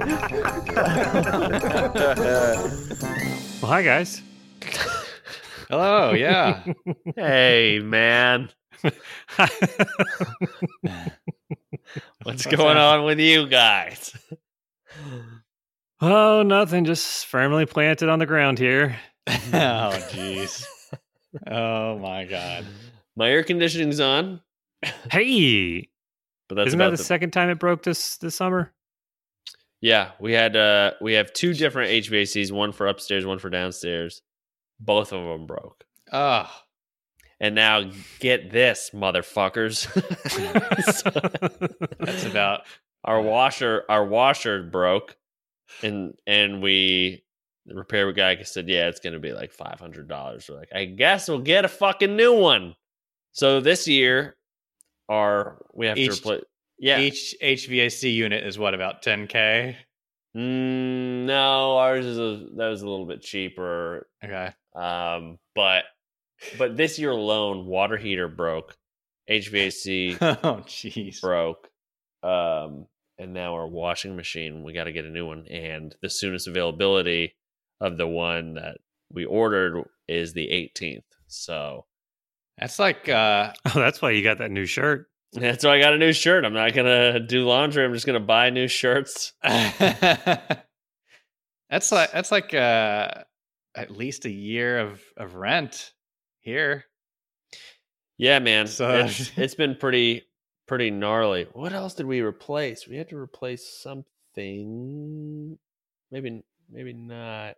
Well, hi guys. Hello, yeah. hey, man. What's going on with you guys? oh, nothing. Just firmly planted on the ground here. oh, jeez. Oh my god. My air conditioning's on, Hey, but that's isn't that about the second time it broke this this summer? Yeah, we had uh we have two different HVACs, one for upstairs, one for downstairs. Both of them broke. Oh, And now get this, motherfuckers. that's about our washer our washer broke and and we the repair guy said, Yeah, it's gonna be like five hundred dollars. We're like, I guess we'll get a fucking new one. So this year our we have Each- to replace yeah. each HVAC unit is what about 10k? Mm, no, ours is a that was a little bit cheaper. Okay. Um, but but this year alone, water heater broke, HVAC Oh, jeez. broke, um, and now our washing machine. We got to get a new one, and the soonest availability of the one that we ordered is the 18th. So That's like uh Oh, that's why you got that new shirt. That's why I got a new shirt. I'm not gonna do laundry. I'm just gonna buy new shirts. That's like that's like uh at least a year of of rent here. Yeah, man. So- it's, it's been pretty pretty gnarly. What else did we replace? We had to replace something. Maybe maybe not.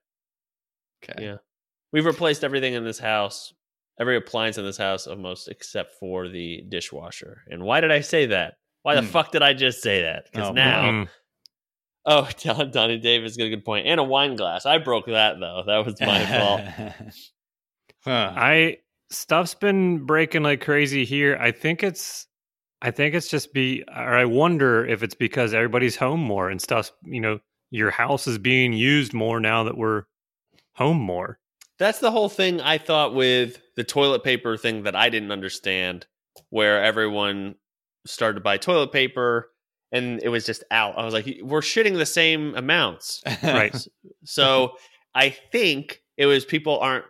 Okay. Yeah. We've replaced everything in this house, every appliance in this house almost except for the dishwasher. And why did I say that? Why the Hmm. fuck did I just say that? Because Oh, now, Mm. oh, Don, Donnie Davis got a good point. And a wine glass. I broke that though. That was my fault. huh. I stuff's been breaking like crazy here. I think it's I think it's just be or I wonder if it's because everybody's home more and stuff's you know, your house is being used more now that we're home more. That's the whole thing I thought with the toilet paper thing that I didn't understand, where everyone started to buy toilet paper and it was just out. I was like, we're shitting the same amounts. Right. So I think it was people aren't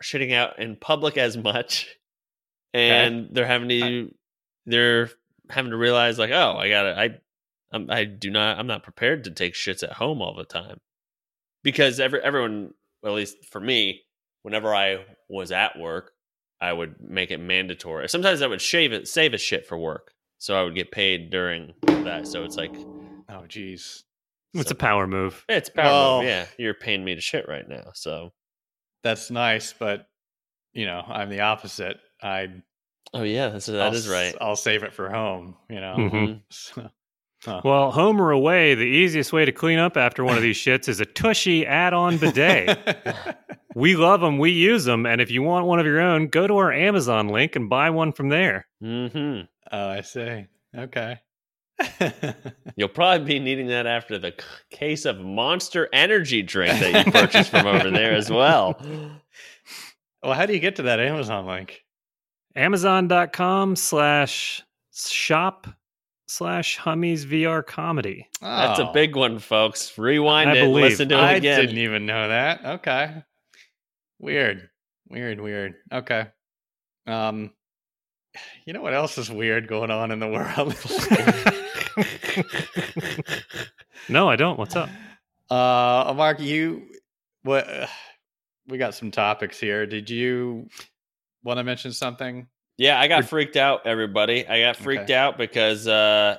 shitting out in public as much and they're having to they're having to realize like, oh, I gotta I I'm, I do not I'm not prepared to take shits at home all the time. Because every everyone well, at least for me, whenever I was at work, I would make it mandatory. Sometimes I would shave it, save a shit for work, so I would get paid during that. So it's like oh jeez. It's so- a power move. it's power Well- move. Yeah, you're paying me to shit right now. So That's nice, but you know, I'm the opposite. I oh yeah, that's that I'll is right. I'll save it for home, you know. Mhm. So- huh. Well, home or away, the easiest way to clean up after one of these shits is a Tushy add-on bidet. we love them, we use them, and if you want one of your own, go to our Amazon link and buy one from there. Mm-hmm. oh, I see. Okay. You'll probably be needing that after the case of Monster Energy drink that you purchased from over there as well. well, how do you get to that Amazon link? Amazon.com slash shop slash Hummies VR comedy. That's a Oh, big one, folks. Rewind I it, believe. listen to it I again. didn't even know that. Okay. Weird. Weird, weird. Okay. Um you know what else is weird going on in the world? no, I don't. What's up? Uh Mark, you what uh, we got some topics here. Did you want to mention something? Yeah, I got freaked out, everybody. I got freaked Okay. out because uh,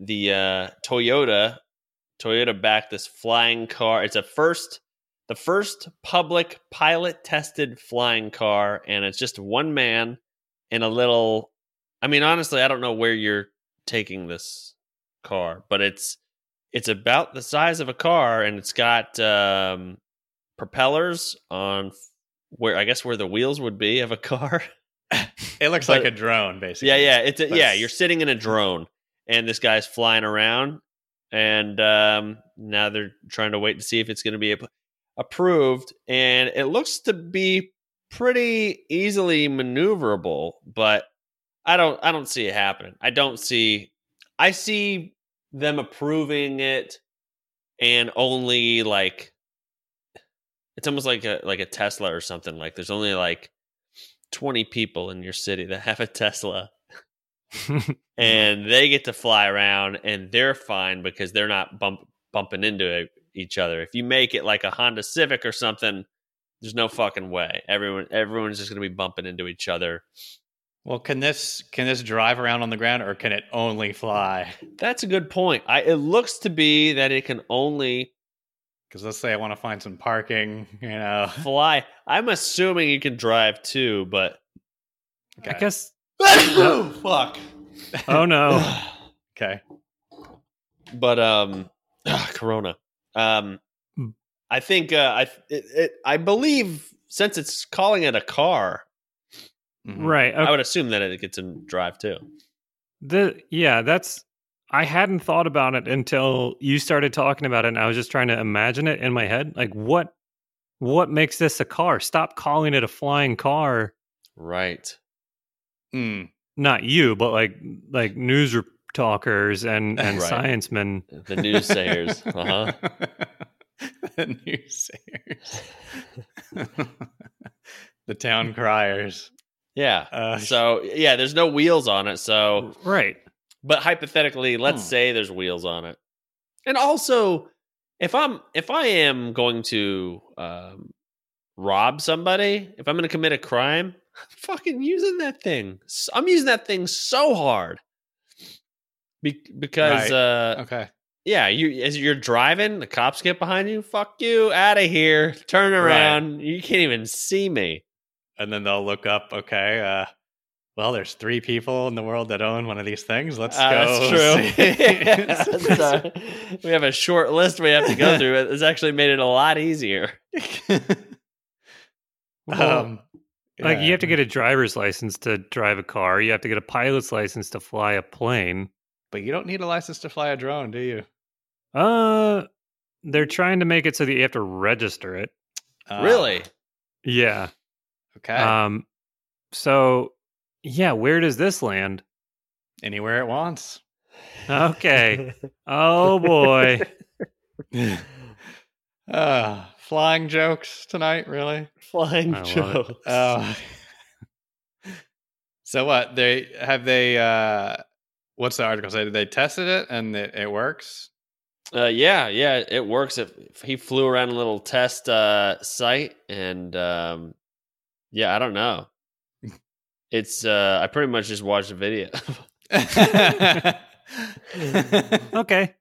the uh, Toyota Toyota backed this flying car. It's a first the first public pilot tested flying car and it's just one man in a little I mean honestly, I don't know where you're taking this car, but it's it's about the size of a car and it's got um propellers on where I guess where the wheels would be of a car. It looks But- like a drone, basically. Yeah, yeah, it's a, yeah. You're sitting in a drone, and this guy's flying around, and um, now they're trying to wait to see if it's going to be ap- approved, and it looks to be pretty easily maneuverable, but I don't, I don't see it happening. I don't see, I see them approving it and only like it's almost like a like a Tesla or something. Like there's only like 20 people in your city that have a Tesla and they get to fly around and they're fine because they're not bump, bumping into each other. If you make it like a Honda Civic or something, there's no fucking way. Everyone everyone's just going to be bumping into each other. Well, can this can this drive around on the ground or can it only fly? That's a good point. I it looks to be that it can only Because let's say I want to find some parking, you know. fly. I'm assuming you can drive too, but I guess. oh fuck. Oh no. Okay. but um corona um Mm. i think uh i it, it, i believe since it's calling it a car Mhm. right. i would assume that it gets to drive too The yeah, that's. I hadn't thought about it until you started talking about it, and I was just trying to imagine it in my head. Like, what, what makes this a car? Stop calling it a flying car. right Mm. Not you, but like like news re- talkers and and Right. science men. the newsayers uh-huh the newsayers. the town criers. yeah Uh, so yeah there's no wheels on it so Right. But hypothetically let's Hmm. say there's wheels on it and also if i'm if i am going to um rob somebody if i'm going to commit a crime I'm fucking using that thing I'm using that thing so hard Be- because Right. uh okay. yeah you as you're driving the cops get behind you fuck you out of here turn around you can't even see me And then they'll look up, okay, uh, well, there's three people in the world that own one of these things. Let's Uh, go. that's true. see. That's, uh, we have a short list we have to go through. It's actually made it a lot easier. Well, um, Like you have to get a driver's license to drive a car. You have to get a pilot's license to fly a plane. but you don't need a license to fly a drone, do you? Uh, they're trying to make it so that you have to register it. Uh, really? Yeah. Okay. Um. So, yeah. Where does this land? Anywhere it wants. Okay. oh boy. Uh, flying jokes tonight, really? Flying I jokes. Oh. so what? They have they uh what's the article say? Did they tested it and it, it works? Uh, yeah, yeah, it works. If, if he flew around a little test uh, site, and um, yeah, I don't know. It's uh, I pretty much just watched the video. Okay.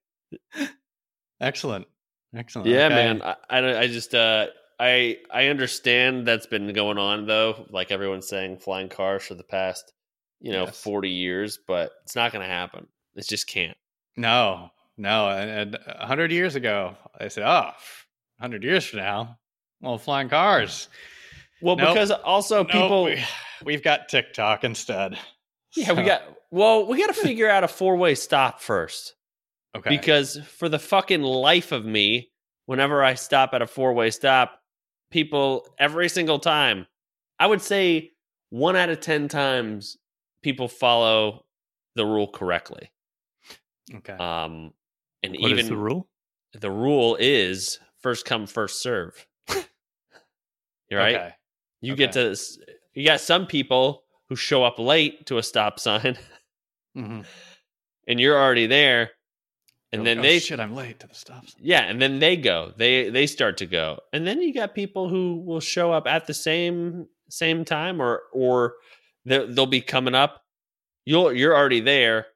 Excellent. Excellent. yeah, Okay. man. I, I I just uh, I I understand that's been going on though. Like everyone's saying, flying cars for the past you know Yes. forty years, but it's not going to happen. It just can't. No, no. And, and a hundred years ago, they said, "Oh, hundred years from now, well, flying cars." Well, Nope. because also Nope, people. we, we've got TikTok instead. Yeah, we got. Well, we got to figure out a four way stop first. okay. Because for the fucking life of me, whenever I stop at a four way stop, people every single time, I would say one out of 10 times, people follow the rule correctly. okay. Um, and What is even the rule? the rule is first come, first serve. You're right. Okay. You get to, you got some people who show up late to a stop sign Mhm. and you're already there. And Oh, then oh, they shit. I'm late to the stop sign. Yeah, and then they go. They they start to go. And then you got people who will show up at the same same time or or they'll, they'll be coming up. You'll you're already there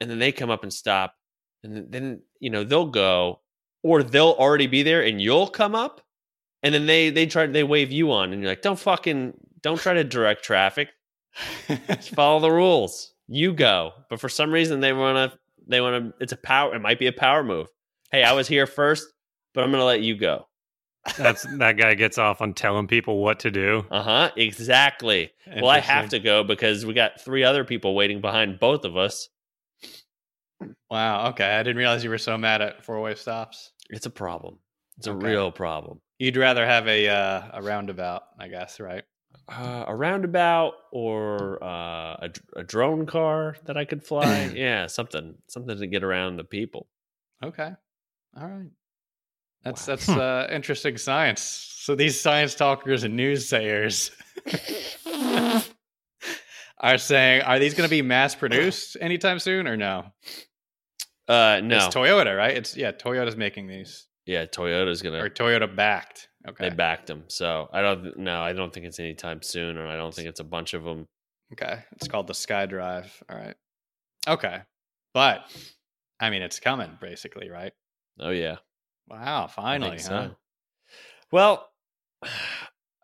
and then they come up and stop. And then you know, they'll go or they'll already be there and you'll come up and then they they try they wave you on and you're like, "Don't fucking don't try to direct traffic. Just follow the rules. You go." But for some reason they want to they want to it's a power it might be a power move hey i was here first but i'm gonna let you go That's that guy gets off on telling people what to do. uh-huh exactly well i have to go because we got three other people waiting behind both of us Wow. Okay. I didn't realize you were so mad at four way stops. it's a problem it's a real problem You'd rather have a uh, a roundabout, I guess, right? uh, a roundabout or uh, a, a drone car that i could fly yeah something something to get around the people Okay. All right. That's Wow. that's uh, interesting science. So these science talkers and newsayers are saying, are these going to be mass produced anytime soon or no? Uh, no, It's Toyota, right? It's yeah, Toyota's making these yeah, Toyota's gonna. or Toyota backed. Okay, They backed them, so I don't. No, I don't think it's anytime soon, or I don't think it's a bunch of them. okay. It's called the SkyDrive. All right. Okay, but I mean, it's coming basically, right? Oh yeah, Wow, finally, huh? so. Well,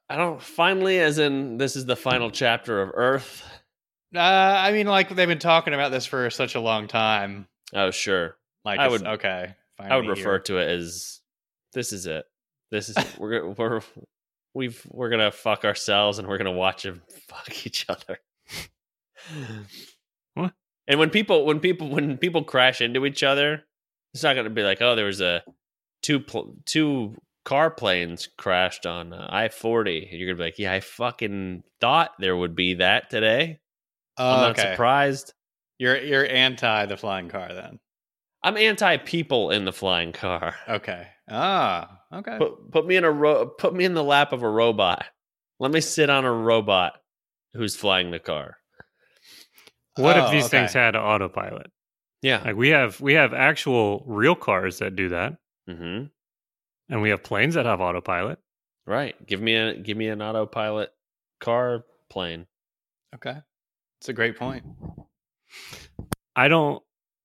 I don't. Finally, as in this is the final chapter of Earth. Uh, I mean, like they've been talking about this for such a long time. Oh sure, Like, I would- okay. I would refer here. to it as this is it. This is we're gonna- we're we've we're gonna fuck ourselves and we're gonna watch them fuck each other. What? And when people when people when people crash into each other, it's not gonna be like oh there was a two pl- two car planes crashed on uh, I forty. You're gonna be like yeah I fucking thought there would be that today. I'm Oh, not okay. surprised. You're you're anti the flying car then. I'm anti people in the flying car. Okay. Ah, okay. Put put me in a ro- put me in the lap of a robot. Let me sit on a robot who's flying the car. What Oh, if these okay. things had autopilot? Yeah. Like we have we have actual real cars that do that, hmm and we have planes that have autopilot. Right. Give me a give me an autopilot car plane. Okay. It's a great point. I don't.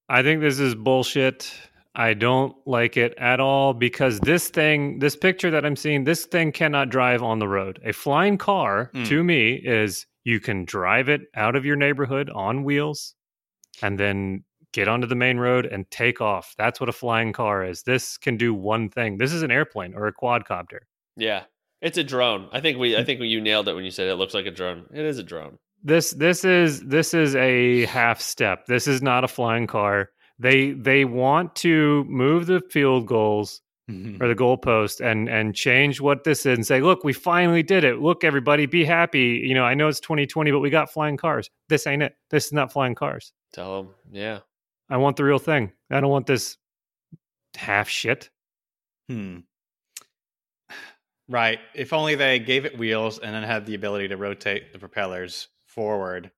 I think this is bullshit. I don't like it at all because this thing, this picture that I'm seeing, this thing cannot drive on the road. A flying car, Mm. to me, is you can drive it out of your neighborhood on wheels and then get onto the main road and take off. That's what a flying car is. This can do one thing. This is an airplane or a quadcopter. Yeah. It's a drone. I think we I think you nailed it when you said it looks like a drone. It is a drone. This this is this is a half step this is not a flying car they they want to move the field goals Mhm. or the goalpost and and change what this is and say look we finally did it look everybody be happy you know i know it's 2020 but we got flying cars this ain't it this is not flying cars Tell them. Yeah. i want the real thing i don't want this half shit Hmm. Right. If only they gave it wheels and then had the ability to rotate the propellers forward,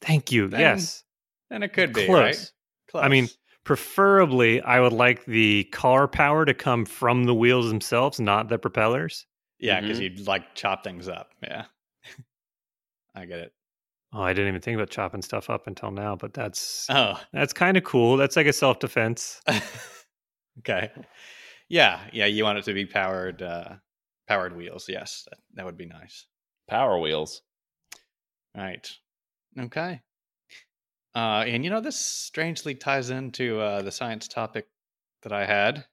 thank you Then yes then it could be Close. right. Close. I mean, preferably i would like the car power to come from the wheels themselves not the propellers yeah, because Mhm. you'd like chop things up. Yeah, I get it. Oh, I didn't even think about chopping stuff up until now, but that's Oh, that's kind of cool. That's like a self defense. okay. Yeah, yeah. You want it to be powered, uh, powered wheels. Yes, that, that would be nice. Power wheels. Right. Okay. Uh, and you know, this strangely ties into uh, the science topic that I had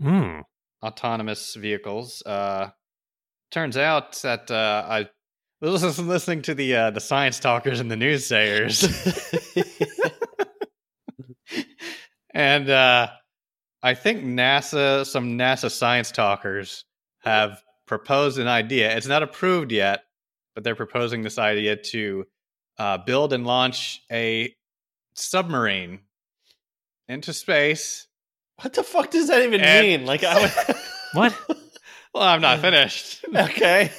Hmm. autonomous vehicles. Uh, turns out that uh, I was listening to the uh, the science talkers and the newsayers, and uh, I think NASA, some NASA science talkers, have proposed an idea. It's not approved yet, but they're proposing this idea to uh, build and launch a submarine into space. What the fuck does that even And- mean? Like I would What? Well, I'm not finished. Okay.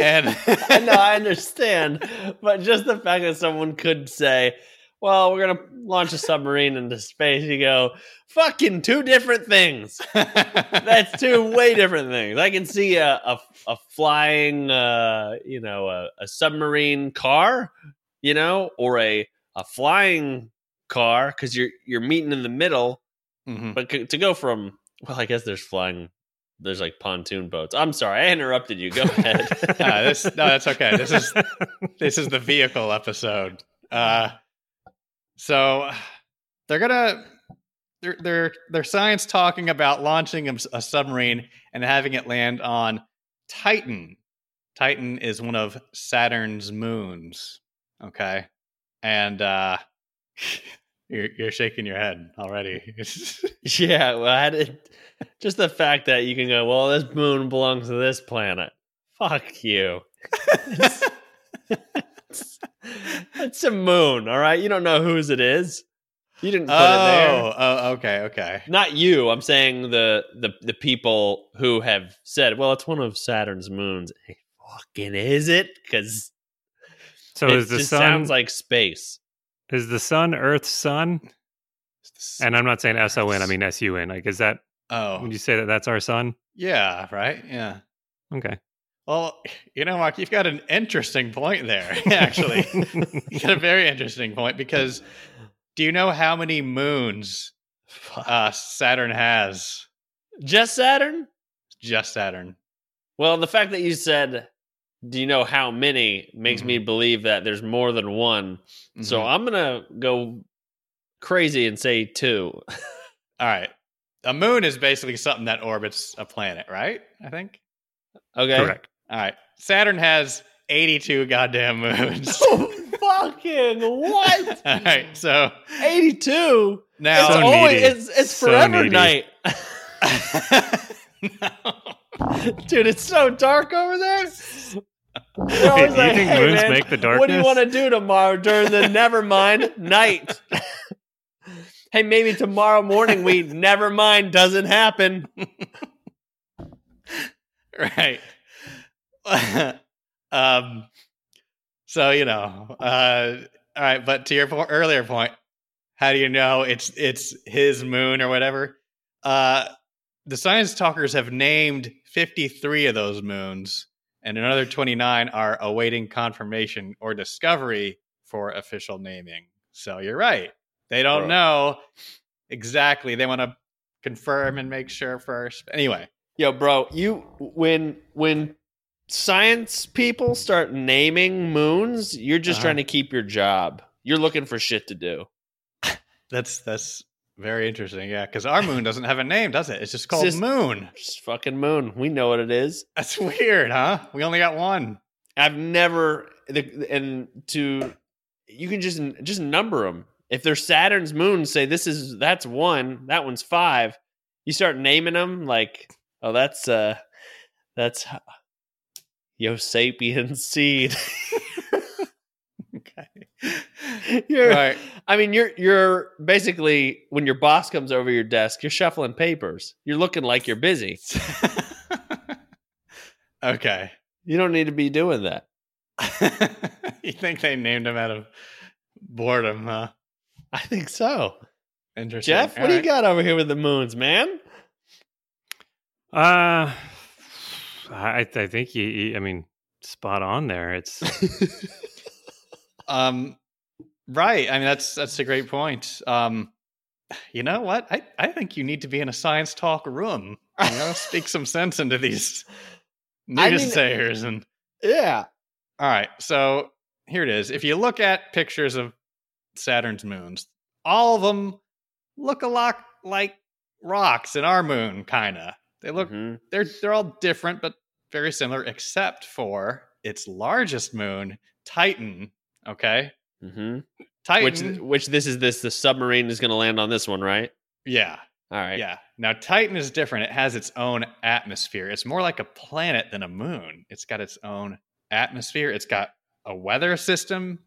and I know I understand, but just the fact that someone could say, "Well, we're gonna launch a submarine into space," you go, "Fucking two different things." That's two way different things. I can see a a, a flying, uh, you know, a, a submarine car, you know, or a a flying car because you're you're meeting in the middle. Mhm. But c- to go from well, I guess there's flying. There's like pontoon boats. I'm sorry, I interrupted you. Go ahead. Uh, this, no, that's okay. This is this is the vehicle episode. Uh, so they're gonna they're they're they're science talking about launching a, a submarine and having it land on Titan. Titan is one of Saturn's moons. Okay, and uh, you're you're shaking your head already. Yeah, well, I had just the fact that you can go, well, this moon belongs to this planet. Fuck you. It's, it's a moon, all right? You don't know whose it is. You didn't put it oh, there. Oh, oh, okay, okay. Not you. I'm saying the the the people who have said, "Well, it's one of Saturn's moons." Hey, fucking is it? Because So it is the sun sounds like space. is the sun Earth's sun? And I'm not saying S O N. I mean S U N. Like, is that oh, would you say that that's our sun? yeah, right, yeah. Okay. Well, you know, Mark, you've got an interesting point there. Actually, you got a very interesting point because do you know how many moons uh, Saturn has? Just Saturn? Just Saturn. Well, the fact that you said, "Do you know how many?" makes me believe that there's more than one. So Mhm. I'm gonna go crazy and say two. all right, a moon is basically something that orbits a planet, right? I think. Okay. Correct. All right, Saturn has eighty-two goddamn moons. Oh, fucking what? all right, so 82. now it's So always needy. it's, it's So forever needy. night. No. Dude, it's so dark over there. Wait, always do you think "Hey, moons man, make the darkness? What do you want to do tomorrow during the never mind night? hey, maybe tomorrow morning we never mind doesn't happen. right um so you know uh all right but to your po- earlier point how do you know it's it's his moon or whatever? Uh the science talkers have named 53 of those moons and another 29 are awaiting confirmation or discovery for official naming. So you're right. They don't Bro. know exactly. They want to confirm and make sure first. Anyway. Yo, bro, you when when science people start naming moons, you're just Uh-huh. trying to keep your job. You're looking for shit to do. That's that's very interesting. Yeah, because our moon doesn't have a name, does it? It's just called just- Moon. Just fucking moon. We know what it is. That's weird, huh? We only got one. I've never the, and to you can just just number them. If they're Saturn's moons, say this is that's one, that one's five. You start naming them like, oh, that's uh, that's Yo sapien seed. Okay. you're, Right. I mean, you're you're basically when your boss comes over your desk, you're shuffling papers. You're looking like you're busy. okay. You don't need to be doing that. you think they named him out of boredom, huh? I think so. Interesting. Jeff, what All do you got over here with the moons, man? Uh, I I think you, you. I mean, spot on there. It's Um, right. I mean, that's that's a great point. Um, you know what? I, I think you need to be in a science talk room. You know, speak some sense into these I mean- naysayers and yeah. All right. So here it is. If you look at pictures of Saturn's moons, all of them look a lot like rocks in our moon, kind of. They look Mhm. they're they're all different but very similar except for its largest moon, Titan, okay? Mhm. Titan Which which this is this the submarine is going to land on this one, right? Yeah. All right. Yeah. Now Titan is different. It has its own atmosphere. It's more like a planet than a moon. It's got its own atmosphere. It's got a weather system.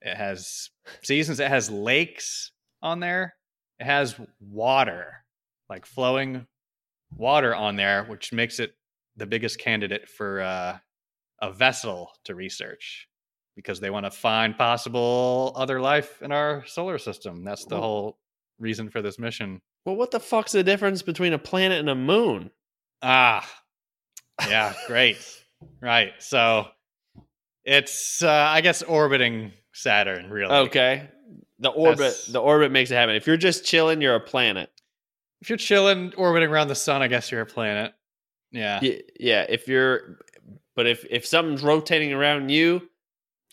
It has seasons. It has lakes on there. It has water, like flowing water on there, which makes it the biggest candidate for uh, a vessel to research because they want to find possible other life in our solar system. That's the whole reason for this mission. Well, what the fuck's the difference between a planet and a moon? Ah, yeah, great. right. So it's, uh, I guess, orbiting Saturn, really. Okay. The orbit That's- the orbit makes it happen. If you're just chilling, you're a planet. If you're chilling, orbiting around the sun, I guess you're a planet. Yeah. Y- Yeah, if you're but if if something's rotating around you,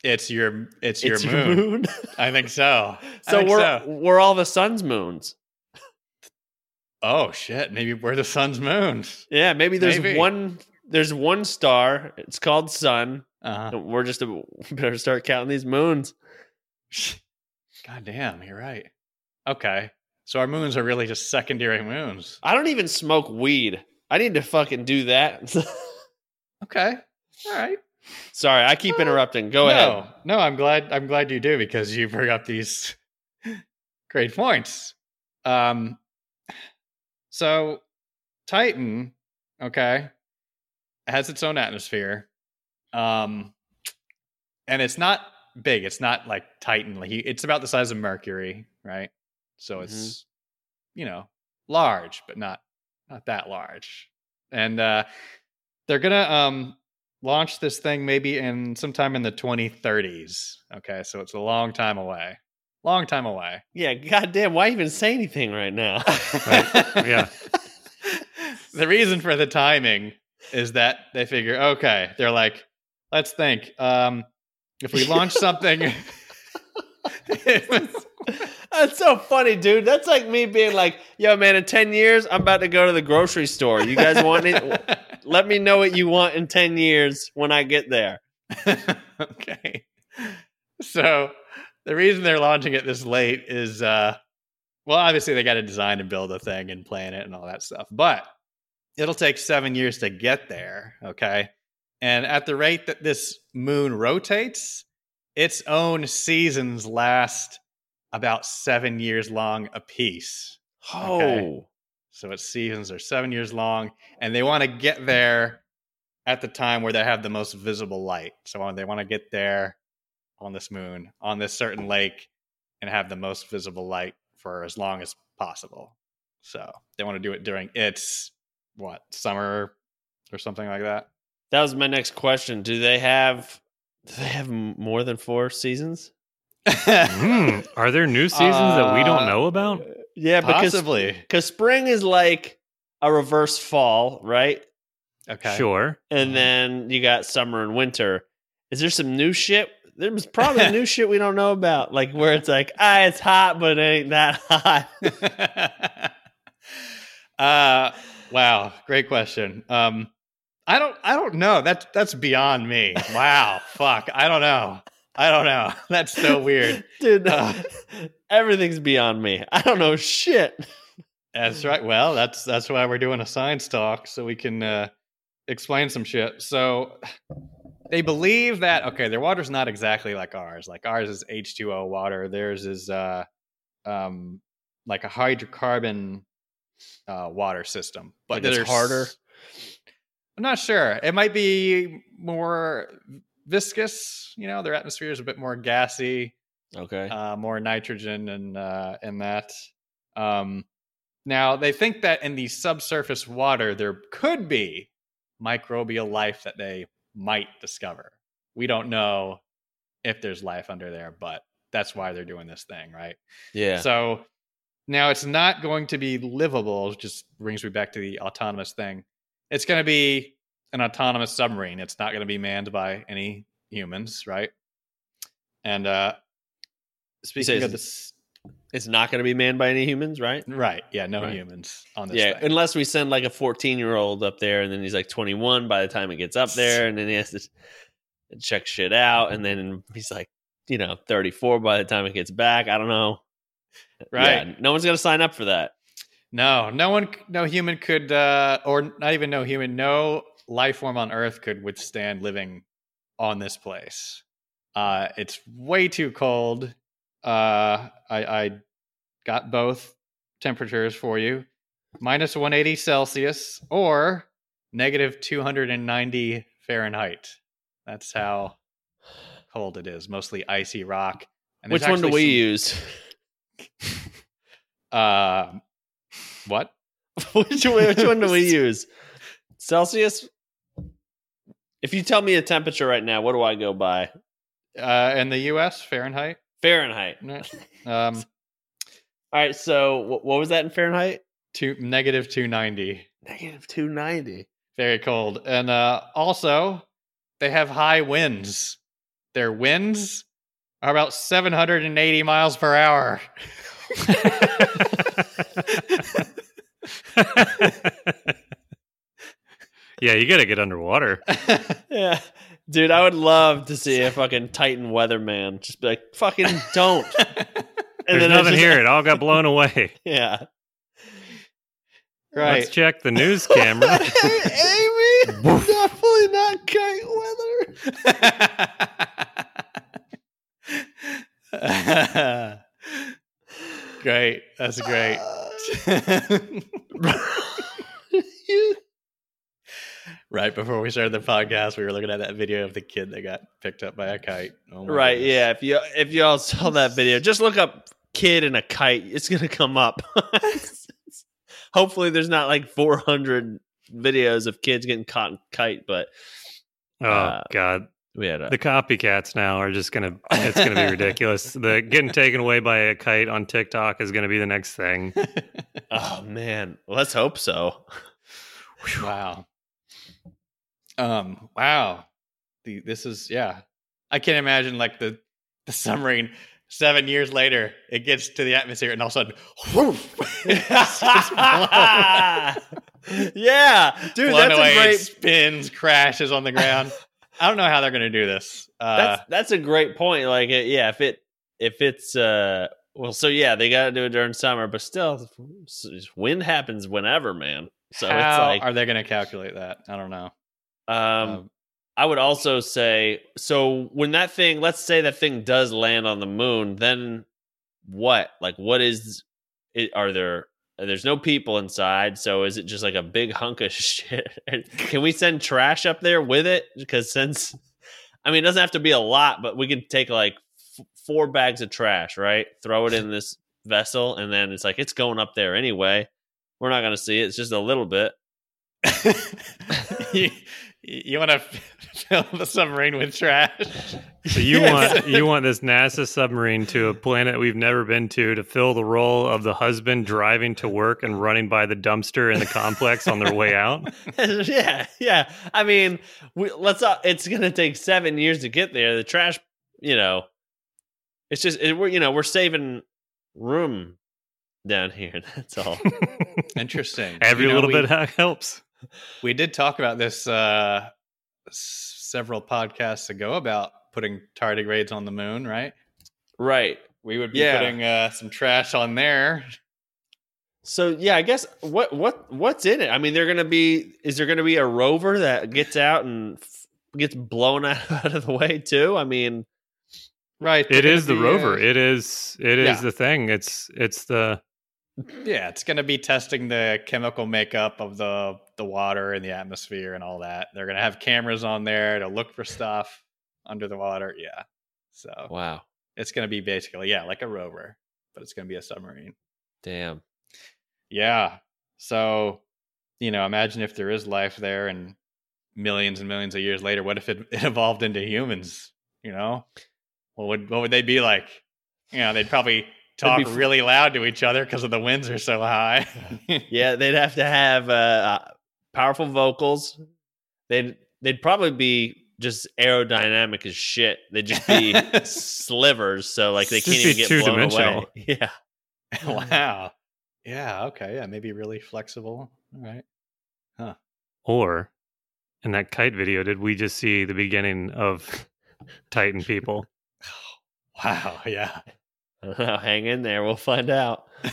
It's your, it's your it's moon. your moon. I think so. So think we're so. we're all the sun's moons. Oh shit! Maybe we're the sun's moons. Yeah, maybe there's Maybe. one there's one star. It's called sun. Uh-huh. We're just a, better start counting these moons. God damn, you're right. Okay, so our moons are really just secondary moons. I don't even smoke weed. I need to fucking do that. Okay, all right. Sorry, I keep Uh, interrupting. Go no, ahead. No, I'm glad. I'm glad you do because you bring up these great points. Um, so Titan, okay, has its own atmosphere. Um, and it's not big. It's not like Titan. Like he, it's about the size of Mercury, right? So Mhm. it's you know large, but not not that large. And uh, they're gonna um launch this thing maybe in sometime in the 2030s. Okay, so it's a long time away. Long time away. Yeah, goddamn. Why even say anything right now? Yeah. the reason for the timing is that they figure, okay, they're like, let's think. Um, if we launch something, That's so funny, dude. That's like me being like, "Yo, man, in ten years, I'm about to go to the grocery store. You guys want it? Let me know what you want in ten years when I get there." okay. So the reason they're launching it this late is uh well, obviously they got to design and build a thing and plan it and all that stuff. But it'll take 7 years to get there, okay? And at the rate that this moon rotates, its own seasons last about 7 years long apiece. Oh, Okay. So its seasons are 7 years long and they want to get there at the time where they have the most visible light. So they want to get there on this moon, on this certain lake, and have the most visible light for as long as possible. So they want to do it during its what summer or something like that. that was my next question. Do they have? Do they have more than four seasons? Hmm, Are there new seasons that we don't Uh, know about? Yeah, because Possibly. because spring is like a reverse fall, right? Okay. Sure. And then you got summer and winter. Is there some new shit? There's probably new shit we don't know about, like where it's like, ah, it's hot, but it ain't that hot. uh wow, great question. Um I don't I don't know. That's that's beyond me. Wow. Fuck. I don't know. I don't know. That's so weird. Dude, Uh. everything's beyond me. I don't know shit. That's right. Well, that's that's why we're doing a science talk so we can uh explain some shit. So they believe that okay, their water's not exactly like ours. Like ours is H2O water. Theirs is uh um like a hydrocarbon uh water system. But Like it's harder? I'm not sure. It might be more viscous, you know, their atmosphere is a bit more gassy Okay. uh, more nitrogen and uh, in that. Um, now they think that in the subsurface water there could be microbial life that they might discover. We don't know if there's life under there, but that's why they're doing this thing, right? yeah. So now it's not going to be livable. Just brings me back to the autonomous thing. It's going to be an autonomous submarine. It's not going to be manned by any humans, right? And uh speaking of this, it's not going to be manned by any humans, right? right? Yeah, no Right. humans on this. Yeah, thing. unless we send like a 14 year old up there and then he's like 21 by the time it gets up there and then he has to check shit out and then he's like, you know, 34 by the time it gets back. I don't know. Right. Yeah, no one's going to sign up for that. No, no one, no human could, uh, or not even no human, no life form on Earth could withstand living on this place. Uh, it's way too cold. Uh, I, I got both temperatures for you minus 180 Celsius or negative 290 Fahrenheit. That's how cold it is. Mostly icy rock. And Which one do we some- use? Uh, what? which, one, which one do we use? Celsius? If you tell me a temperature right now, what do I go by? Uh, in the U.S., Fahrenheit. Fahrenheit. Um, All right, so wh- what was that in Fahrenheit? two negative two ninety. Negative 290. Very cold, and uh, also they have high winds. Their winds are about seven hundred and eighty miles per hour. yeah, you got to get underwater. Yeah. Dude, I would love to see a fucking Titan weatherman just be like, fucking don't. And There's I nothing just- here. It all got blown away. Yeah. right. Let's check the news camera. Amy, definitely not kite weather. great. That's great. Right before we started the podcast, we were looking at that video of the kid that got picked up by a kite. Oh right? goodness. Yeah. If you if you all saw that video, just look up "kid and a kite." It's gonna come up. Hopefully, there's not like 400 videos of kids getting caught in kite, but Oh Uh, God, we had a the copycats now are just gonna. It's gonna be ridiculous. The getting taken away by a kite on TikTok is gonna be the next thing. oh man, let's hope so. wow. Um. Wow. The this is yeah. I can't imagine like the the submarine. Seven years later, it gets to the atmosphere, and all of a sudden, whoof, it's just blown- yeah, dude, blown that's away, a great spins, crashes on the ground. I don't know how they're going to do this. Uh, that's that's a great point. Like, yeah, if it if it's uh, well, so yeah, they got to do it during summer, but still, wind happens whenever, man. So how it's like, are they going to calculate that? I don't know. Um, Um, I would also say, so when that thing, let's say that thing does land on the moon, then what? Like, what is? It, are there? There's no people inside, so is it just like a big hunk of shit? Can we send trash up there with it? Because since, I mean, it doesn't have to be a lot, but we can take like f- four bags of trash, right? Throw it in this vessel, and then it's like it's going up there anyway. We're not going to see it. It's just a little bit. you, you want to fill the submarine with trash? So you Yes. want you want this NASA submarine to a planet we've never been to to fill the role of the husband driving to work and running by the dumpster in the complex on their way out. yeah, yeah. I mean, we, let's. Uh, it's gonna take seven years to get there. The trash, you know, it's just it, we're you know we're saving room down here. That's all. Interesting. Every You know, little we- bit helps. We did talk about this uh, several podcasts ago about putting tardigrades on the moon, right? right. We would be Yeah. putting uh, some trash on there. So yeah, I guess what what what's in it? I mean, they're gonna be. Is there gonna be a rover that gets out and f- gets blown out, out of the way too? I mean, Right. It is the rover. uh, It is it is Yeah. the thing. It's it's the yeah, it's going to be testing the chemical makeup of the the water and the atmosphere and all that. They're going to have cameras on there to look for stuff under the water. Yeah. So wow, it's going to be basically yeah, like a rover, but it's going to be a submarine. damn. Yeah. So, you know, imagine if there is life there and millions and millions of years later, what if it, it evolved into humans? You know? What would what would they be like? You know, they'd probably talk really loud to each other because of the winds are so high. Yeah, they'd have to have uh, powerful vocals. They'd they'd probably be just aerodynamic as shit. They'd just be slivers, so like they Just can't even get blown two-dimensional. away. Yeah, wow. Yeah, okay. Yeah, maybe really flexible. All right. or in that kite video, did we just see the beginning of Titan people? Wow, yeah. I don't know. Hang in there. We'll find out. oh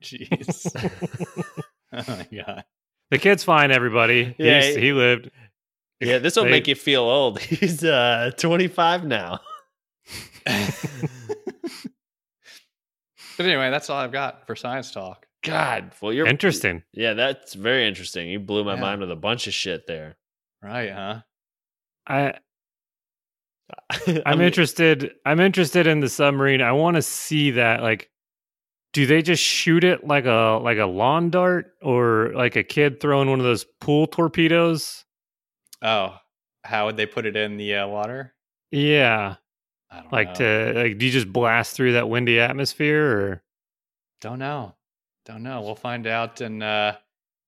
jeez. oh my god. The kid's fine, everybody. Yeah, He's, he- he lived. Yeah, this will They- make you feel old. He's uh 25 now. But anyway, that's all I've got for science talk. God, well you're Interesting. Yeah, that's very interesting. You blew my Yeah. mind with a bunch of shit there. Right, huh? I I'm I'm- interested. I'm interested in the submarine. I want to see that. Like, do they just shoot it like a like a lawn dart, or like a kid throwing one of those pool torpedoes? Oh, how would they put it in the uh, water? Yeah, I don't like know. to like. Do you just blast through that windy atmosphere, or Don't know. Don't know. We'll find out in, uh,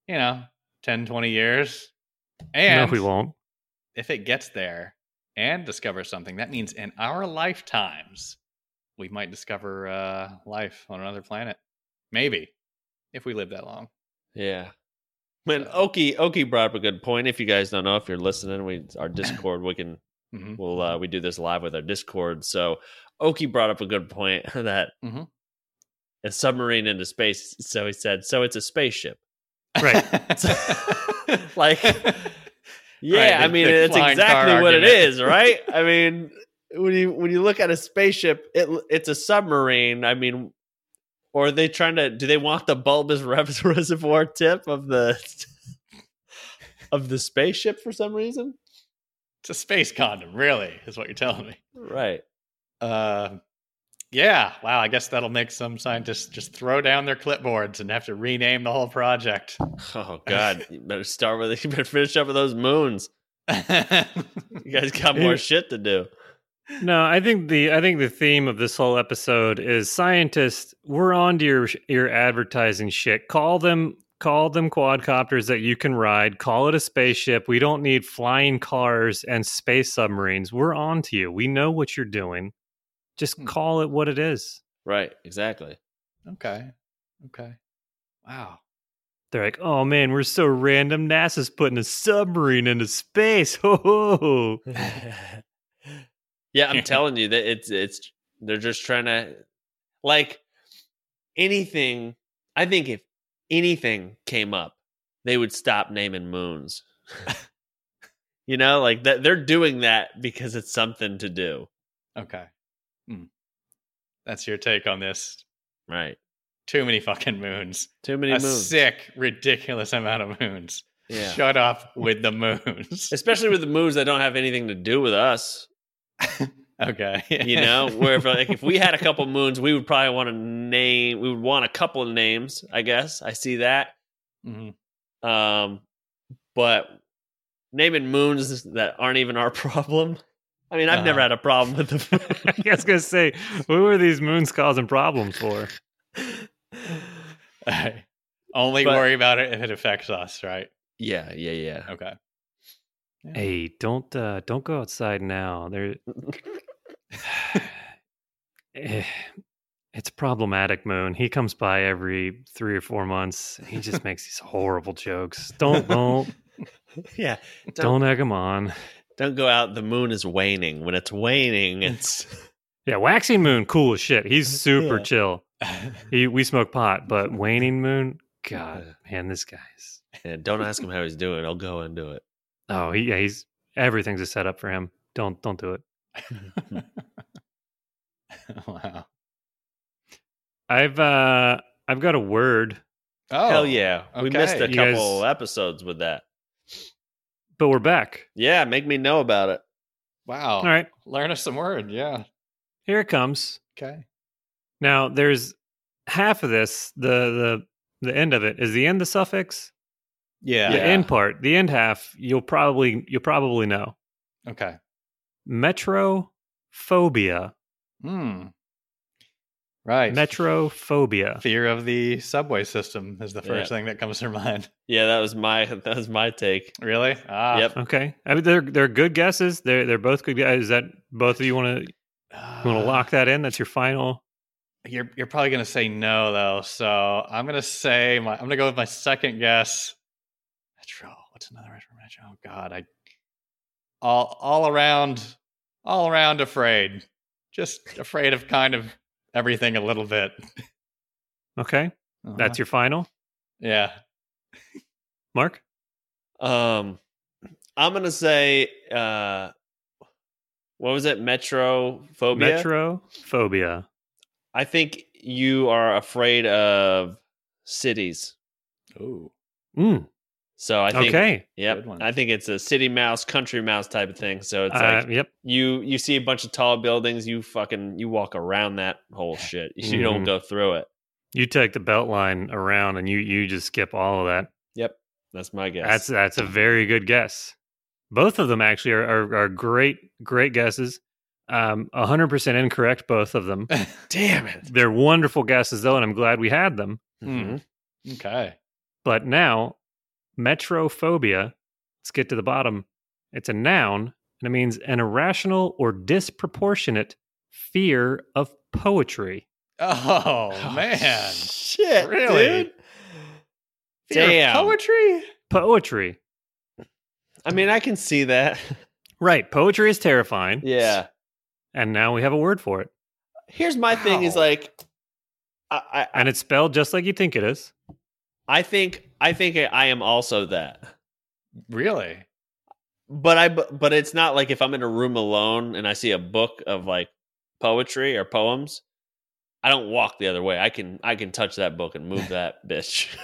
you know, 10, 20 years. And no? We won't. if it gets there and discovers something, that means in our lifetimes, we might discover uh, life on another planet. Maybe, if we live that long. Yeah. Man, Oki Oki brought up a good point. If you guys don't know, if you're listening, we our Discord, we can Mhm. we'll uh, we do this live with our Discord. So Oki brought up a good point that Mhm. a submarine into space. So he said, so it's a spaceship. Right. Like, yeah, the- I mean, it's exactly what it argument. is, right? I mean, when you when you look at a spaceship, it it's a submarine. I mean, Or are they trying to? Do they want the bulbous res- reservoir tip of the of the spaceship for some reason? It's a space condom, really, is what you're telling me. Right. Uh, yeah. Wow. I guess that'll make some scientists just throw down their clipboards and have to rename the whole project. Oh God! you better start with. You better finish up with those moons. You guys got more shit to do. No, I think the I think the theme of this whole episode is scientists. We're on to your your advertising shit. Call them call them quadcopters that you can ride. Call it a spaceship. We don't need flying cars and space submarines. We're on to you. We know what you're doing. Just Hmm. call it what it is. Right. Exactly. okay. Okay. Wow. They're like, oh man, we're so random. NASA's putting a submarine into space. Ho ho. yeah, I'm telling you that it's it's they're just trying to like anything. I think if anything came up, they would stop naming moons. you know, like that they're doing that because it's something to do. Okay. Hmm. That's your take on this. Right. Too many fucking moons. Too many a moons. sick, ridiculous amount of moons. Yeah. Shut up with the moons. Especially with the moons that don't have anything to do with us. okay. You know, where if, like if we had a couple moons, we would probably want to name. We would want a couple of names. I guess I see that. Mhm. Um, but naming moons that aren't even our problem. I mean, I've never Uh-huh. had a problem with the. I was gonna say, who are these moons causing problems for? Alright. Only But- worry about it if it affects us, right? yeah, yeah, yeah. Okay. Yeah. Hey, don't uh don't go outside now. There Eh, it's problematic moon. He comes by every 3 or 4 months. He just makes these horrible jokes. Don't don't yeah, don't egg him on. don't go out. The moon is waning. When it's waning, it's Yeah, waxing moon cool as shit. He's super Yeah. chill. He we smoke pot, but waning moon, god, man, this guy's yeah, don't ask him how he's doing. I'll go and do it. Oh, he, yeah, he's everything's a setup for him. Don't don't do it. wow. I've uh I've got a word, Oh. Hell yeah, we missed a. You couple guys- episodes with that. but we're back. Yeah, make me know about it. Wow. All right, Learn us some word. Yeah. here it comes. Okay. Now there's half of this. The the the end of it is the end the suffix. Yeah. The end part, the end half, you'll probably you'll probably know. Okay. Metrophobia. Hmm. Right. Metrophobia. Fear of the subway system is the first Yeah. thing that comes to mind. Yeah, that was my that was my take. Really? Ah. Yep. Okay, I mean they're they're good guesses. They're they're both good guys. Is that both of you want to Uh, want to lock that in? That's your final. You're you're probably gonna say no though, so I'm gonna say my I'm gonna go with my second guess. Metro. What's another word for Metro? Oh God, I all all around all around afraid. Just afraid of kind of everything a little bit. Okay, that's your final, yeah. Mark. Um, I'm gonna say, uh, what was it? Metrophobia. Metrophobia. I think you are afraid of cities. Oh. Mm, So I think, okay. yep, I think it's a city mouse, country mouse type of thing. So it's Uh, like yep. you you see a bunch of tall buildings, you fucking you walk around that whole shit. You don't Mhm. go through it. You take the belt line around and you you just skip all of that. Yep, that's my guess. That's that's a very good guess. Both of them actually are are, are great great guesses. Um, hundred percent incorrect. Both of them. damn it. They're wonderful guesses though, and I'm glad we had them. Hmm. Mhm. okay. But now, metrophobia. Let's get to the bottom. It's a noun, and it means an irrational or disproportionate fear of poetry. Oh, oh man. shit, Really? dude. Fear of Damn. Poetry? Poetry. I mean, I can see that. Right. Poetry is terrifying. yeah. And now we have a word for it. Here's my thing: is like, I, I, And it's spelled just like you think it is. I think, I think I am also that. Really? But I, but it's not like if I'm in a room alone and I see a book of like poetry or poems, I don't walk the other way. I can I can touch that book and move that bitch.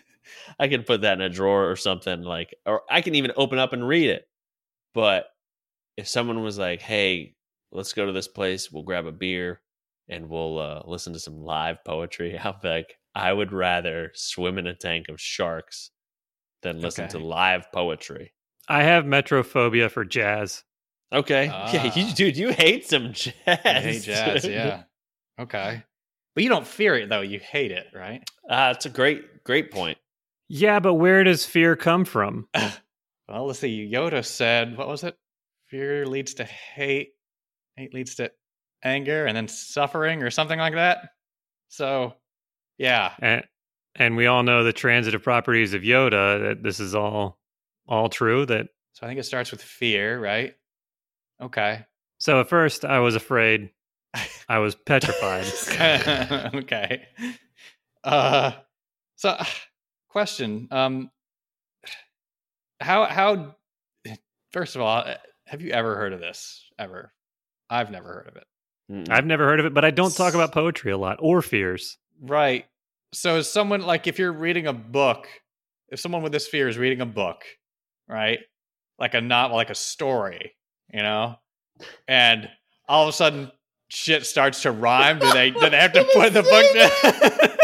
I can put that in a drawer or something like, or I can even open up and read it. But if someone was like, "Hey, let's go to this place. We'll grab a beer and we'll uh, listen to some live poetry," I'll be like, I would rather swim in a tank of sharks than listen to live poetry. I have metrophobia for jazz. Okay, yeah, you, Ah. dude, you hate some jazz. I hate jazz. Yeah. Okay. But you don't fear it though. You hate it, right? uh, it's a great, great point. Yeah, but where does fear come from? Well, let's see. Yoda said, what was it? Fear leads to hate. Hate leads to anger and then suffering or something like that. So, yeah. And, and we all know the transitive properties of Yoda. That this is all all true. That So I think it starts with fear, right? Okay. so at first I was afraid. I was petrified. okay. Uh, so, question. Um, how how? First of all, have you ever heard of this? Ever? I've never heard of it. Mm-mm. I've never heard of it, but I don't talk about poetry a lot or fears. Right. So, is someone like if you're reading a book, if someone with this fear is reading a book, right, like a novel, like a story, you know, and all of a sudden shit starts to rhyme, do they do they have to put the book down?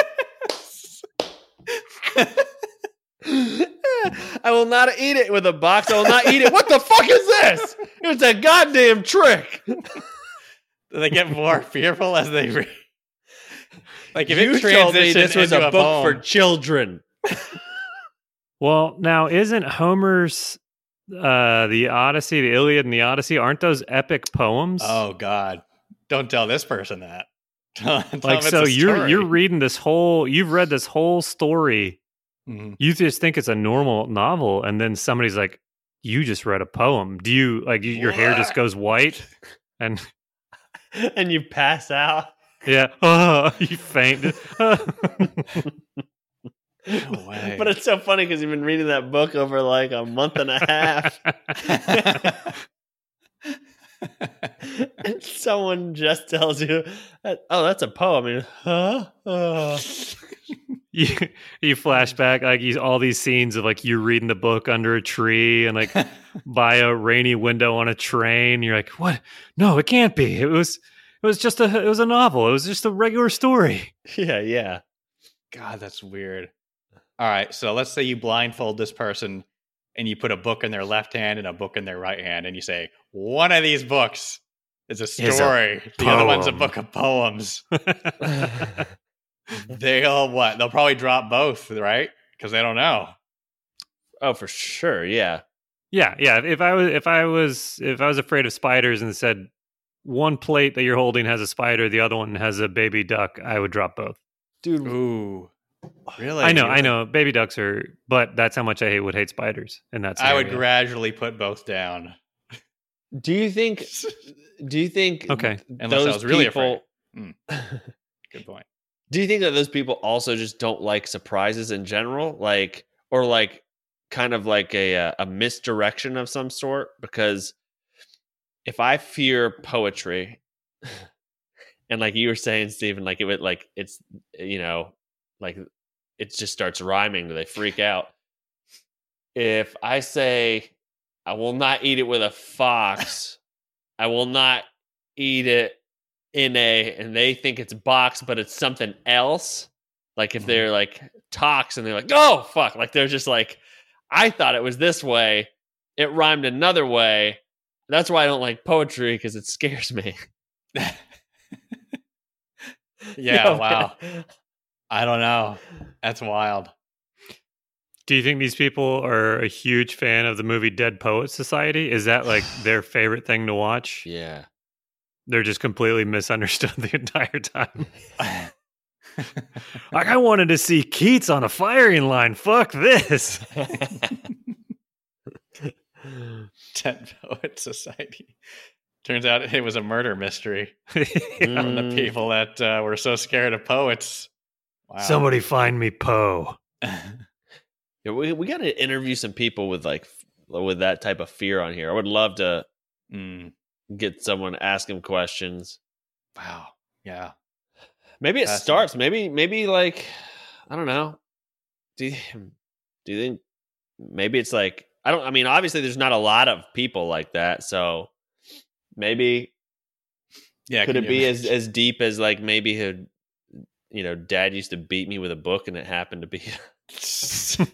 I will not eat it with a box. I will not eat it. What the fuck is this? It's a goddamn trick. do they get more fearful as they read? Like if you it told me transitioned this was into a book for poem- children. Well, now isn't Homer's uh the Odyssey, the Iliad and the Odyssey, aren't those epic poems? Oh God! Don't tell this person that. Tell- tell like so you're story. you're reading this whole you've read this whole story. Mhm. You just think it's a normal novel and then somebody's like you just read a poem. Do you like you, your hair just goes white and and you pass out. Yeah, oh, you fainted. No way. But it's so funny because you've been reading that book over like a month and a half. and someone just tells you, "Oh, that's a poem." And, huh? Oh. you you flashback like you, all these scenes of like you reading the book under a tree and like by a rainy window on a train. You're like, what? No, it can't be. It was it was just a it was a novel. It was just a regular story. Yeah, yeah. God, that's weird. All right, so let's say you blindfold this person and you put a book in their left hand and a book in their right hand, and you say, one of these books is a a story, the other one's a book of poems. They'll what? They'll probably drop both, right? Because they don't know. Oh, for sure. Yeah. yeah, yeah. If I was if I was if I was afraid of spiders and said one plate that you're holding has a spider, the other one has a baby duck, I would drop both. Dude, Ooh, really? I know, You I know. Baby ducks are, but that's how much I hate would hate spiders. And that's I would gradually put both down. do you think do you think Okay. Unless I those was really people Good point. Do you think that those people also just don't like surprises in general, like or like kind of like a uh, a misdirection of some sort? Because if I fear poetry, and like you were saying, Stephen, like it would like it's you know like it just starts rhyming, they freak out. If I say I will not eat it with a fox, I will not eat it in a and they think it's box but it's something else like if mm-hmm. they're like talks and they're like oh fuck like they're just like i thought it was this way. It rhymed another way that's why i don't like poetry because it scares me Yeah, Yo, wow. man. I don't know. That's wild. Do you think these people are a huge fan of the movie Dead Poets Society? Is that like their favorite thing to watch? yeah They're just completely misunderstood the entire time. Like I wanted to see Keats on a firing line. Fuck this. Dead Poet Society. Turns out it was a murder mystery from Mm. the people that uh, were so scared of poets. Wow. Somebody find me Poe. Yeah, we, we got to interview some people with like with that type of fear on here i would love to Mm, get someone ask him questions wow. Yeah. Maybe it Fascinating. starts. Maybe maybe like I don't know. Do you, do you think maybe it's like I don't I mean obviously there's not a lot of people like that, so maybe Yeah, could it be as imagine? as deep as like maybe her you know dad used to beat me with a book and it happened to be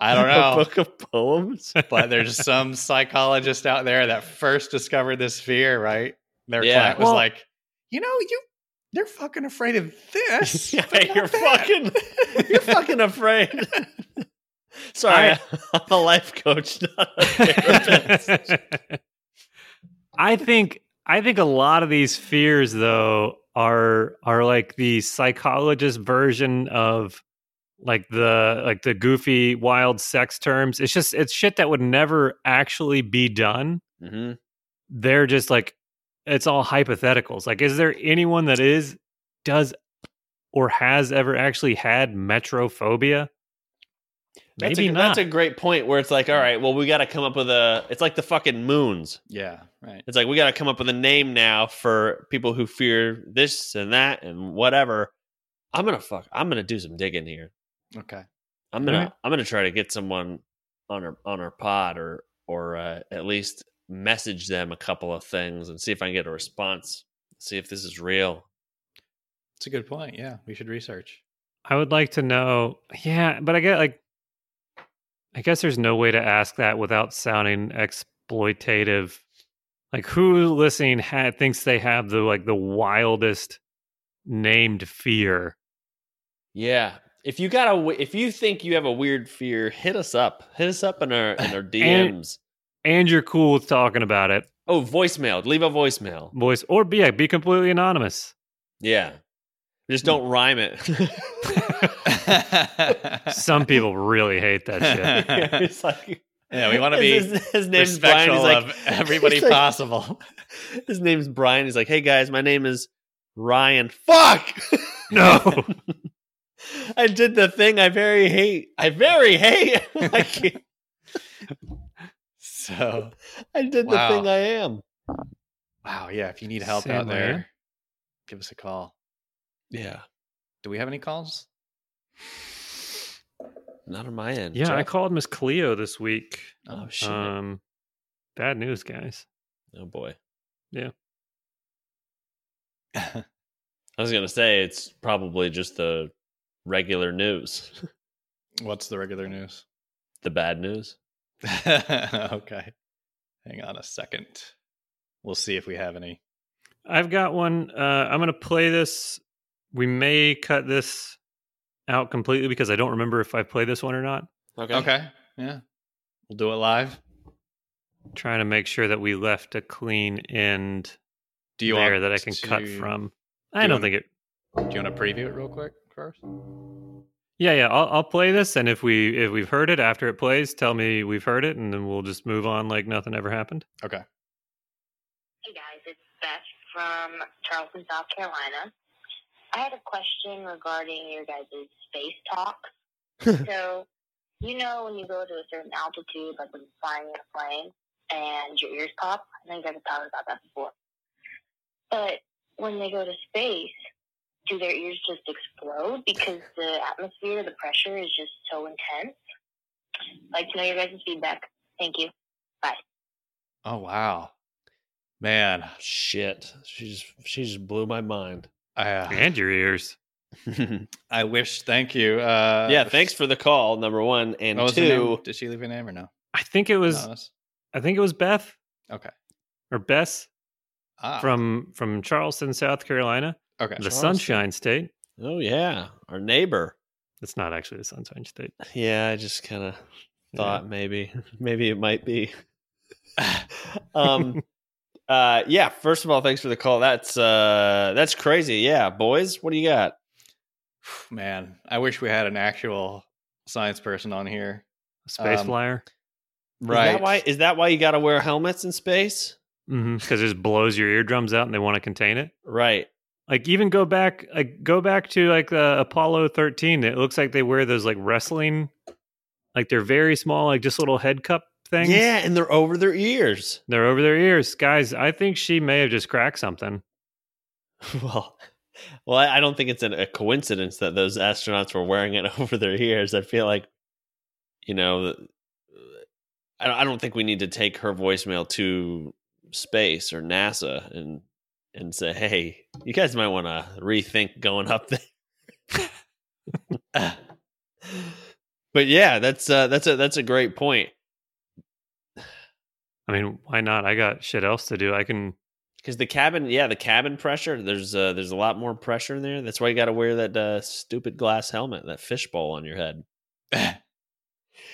I don't a know. book of poems? but there's some psychologist out there that first discovered this fear, right? Their Yeah. client was Well- like, you know, you they're fucking afraid of this. yeah, you're that." fucking you're fucking afraid. Sorry, I- I'm a life coach, not a therapist. I think I think a lot of these fears though are are like the psychologist version of like the like the goofy wild sex terms. It's just it's shit that would never actually be done. hmm They're just like it's all hypotheticals. Like is there anyone that is does or has ever actually had metrophobia? That's Maybe a, not. That's a great point where it's like, all right, well, we got to come up with a. It's like the fucking moons. Yeah, right. It's like we got to come up with a name now for people who fear this and that and whatever. I'm gonna fuck. I'm gonna do some digging here. Okay. I'm gonna. Alright. I'm gonna try to get someone on our on our pod or or uh, at least message them a couple of things and see if I can get a response. See if this is real. It's a good point. Yeah, we should research. I would like to know. Yeah, but I get like, I guess there's no way to ask that without sounding exploitative. Like, who listening ha- thinks they have the like the wildest named fear? Yeah. If you got a if you think you have a weird fear, hit us up. Hit us up in our in our DMs. And you're cool with talking about it, oh, voicemail. Leave a voicemail. voice, or be yeah, be completely anonymous. Yeah. Just don't rhyme it. Some people really hate that shit. it's like Yeah, we wanna be his, his name's Brian. Respectful He's like of everybody he's like- possible. his name's Brian. He's like, hey guys, my name is Ryan. Fuck. No, I did the thing I very hate. I very hate. I, can't- So, I did Wow. the thing I am. wow, yeah. If you need help Same out way. there, give us a call. Yeah. Do we have any calls? Not on my end. yeah, I called Miss Cleo this week. Oh shit. Um, bad news, guys. oh boy. Yeah. I was gonna say it's probably just the regular news, What's the regular news? the bad news. okay. Hang on a second. We'll see if we have any. I've got one. Uh, I'm going to play this. We may cut this out completely because I don't remember if I played this one or not. Okay. Okay. Yeah. We'll do it live. trying to make sure that we left a clean end Do you there want that I can cut from. do I you don't wanna- think it. Do you want to preview it real quick first? Yeah, yeah. I'll, I'll play this, and if we if we've heard it after it plays, tell me we've heard it, and then we'll just move on like nothing ever happened. Okay. Hey guys, it's Beth from Charleston, South Carolina. I had a question regarding your guys' space talk. so, you know, when you go to a certain altitude, like when you're flying in a plane and your ears pop, I know you guys have talked about that before. But when they go to space, do their ears just explode because the atmosphere, the pressure is just so intense? Like to know your guys' feedback. Thank you. Bye. Oh wow, man. Shit. She just she just blew my mind. I uh, And your ears. I wish. Thank you. Uh, yeah, thanks for the call, number one. And What was the name? two, Did she leave a name or no? I think it was. No, I think it was Beth okay. or Bess Ah, from from Charleston, South Carolina, okay. the Charleston. Sunshine State. oh yeah, our neighbor. It's not actually the Sunshine State. Yeah, I just kind of Yeah. thought maybe maybe it might be. um uh yeah, first of all, thanks for the call. That's uh that's crazy. Yeah, boys, what do you got? Man, I wish we had an actual science person on here. Space Um, flyer. Is that why is that why you got to wear helmets in space? Because it just blows your eardrums out, and they want to contain it. Right. Like even go back, like go back to like the Apollo 13. It looks like they wear those like wrestling, like they're very small, like just little head cup things. Yeah, and they're over their ears. they're over their ears, guys. I think she may have just cracked something. well, Well, I don't think it's a coincidence that those astronauts were wearing it over their ears. I feel like, you know, I don't, I don't think we need to take her voicemail to space or NASA and and say, "Hey, you guys might want to rethink going up there." but yeah, that's uh, that's a that's a great point I mean, why not? I got shit else to do. I can. because the cabin, yeah, the cabin pressure. There's uh, there's a lot more pressure in there. That's why you got to wear that uh, stupid glass helmet, that fishbowl on your head.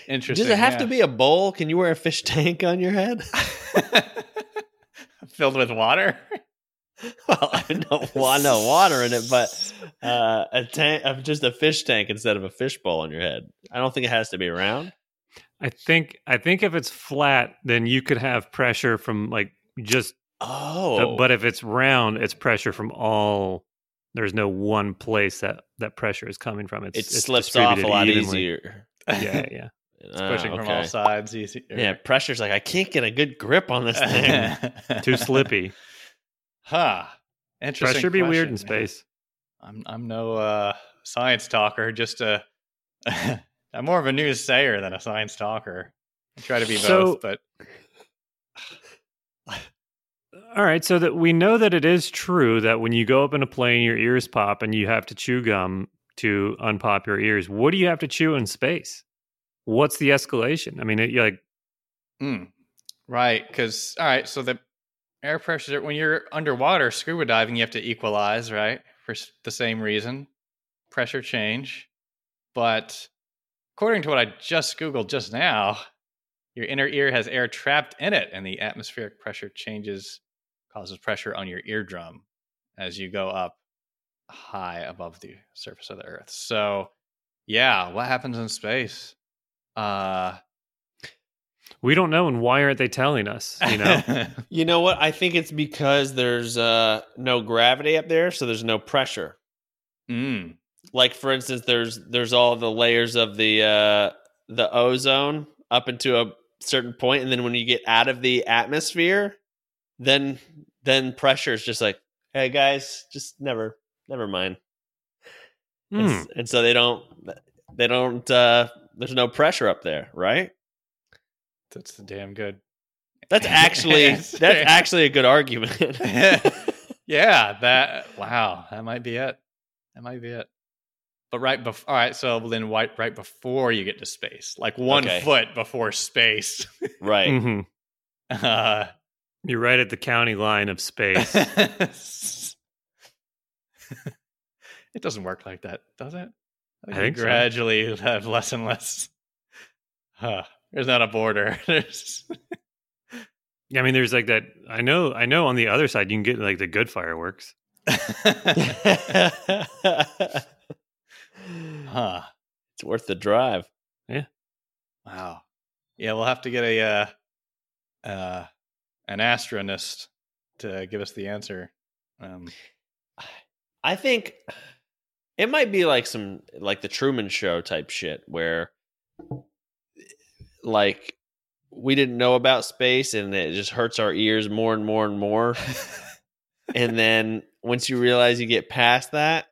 Interesting. Does it have yeah. to be a bowl? Can you wear a fish tank on your head? filled with water? well, I don't want no water in it, but uh, a tank, uh, just a fish tank instead of a fishbowl on your head. I don't think it has to be round. I think. I think if it's flat, then you could have pressure from like just. Oh, But if it's round, it's pressure from all. There's no one place that that pressure is coming from. It's it it's slips off a lot evenly. easier. Yeah, yeah. It's pushing from all sides. Easy. Yeah, pressure's like I can't get a good grip on this thing. Too slippy. huh. Interesting. Pressure be weird in space. I'm I'm no uh, science talker. Just a I'm more of a news sayer than a science talker. I try to be So- both, but All right, so that we know that it is true that when you go up in a plane, your ears pop and you have to chew gum to unpop your ears. What do you have to chew in space? What's the escalation? I mean, it, you're like, Mm, right. Because all right, so the air pressure when you're underwater scuba diving, you have to equalize, right? For the same reason, pressure change. But according to what I just googled just now, your inner ear has air trapped in it, and the atmospheric pressure changes causes pressure on your eardrum as you go up high above the surface of the Earth. So, yeah, what happens in space? Uh, we don't know, and why aren't they telling us? You know, You know what? I think it's because there's uh, no gravity up there, so there's no pressure. mm. Like for instance, there's there's all the layers of the uh, the ozone up into a certain point, and then when you get out of the atmosphere, then then pressure is just like, hey guys, just never never mind. And, Hmm. and so they don't they don't uh, there's no pressure up there, right? That's damn good. That's actually that's actually a good argument. yeah, that wow, that might be it. That might be it. But right before, all right. So then, right, right before you get to space, like one Okay. foot before space. right. Mhm. uh, You're right at the county line of space. it doesn't work like that, does it? I you think so. gradually have less and less. Huh. There's not a border. There's I mean, there's like that. I know, I know. On the other side, you can get like the good fireworks. Huh. It's worth the drive. Yeah. Wow. Yeah, we'll have to get a uh, uh, an astronist to give us the answer. Um, I think it might be like some like the Truman Show type shit where like we didn't know about space and it just hurts our ears more and more and more. and then once you realize you get past that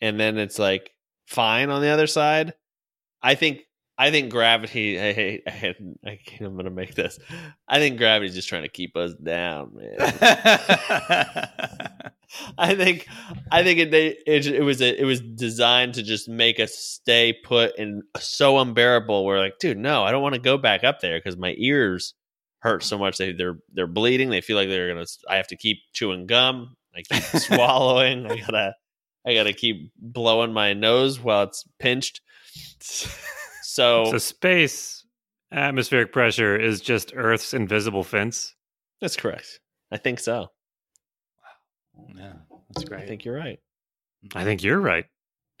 and then it's like fine on the other side, I think I think gravity. I. I, I can't, I'm gonna make this. I think gravity's just trying to keep us down, man. I think I think it, they- it it was a, it was designed to just make us stay put and so unbearable. We're like, dude, no, I don't want to go back up there because my ears hurt so much. They they're they're bleeding. They feel like they're gonna. I have to keep chewing gum. I keep swallowing. I gotta I gotta keep blowing my nose while it's pinched. So, So space atmospheric pressure is just Earth's invisible fence. that's correct. I think so. yeah, that's great. I think you're right. I think you're right.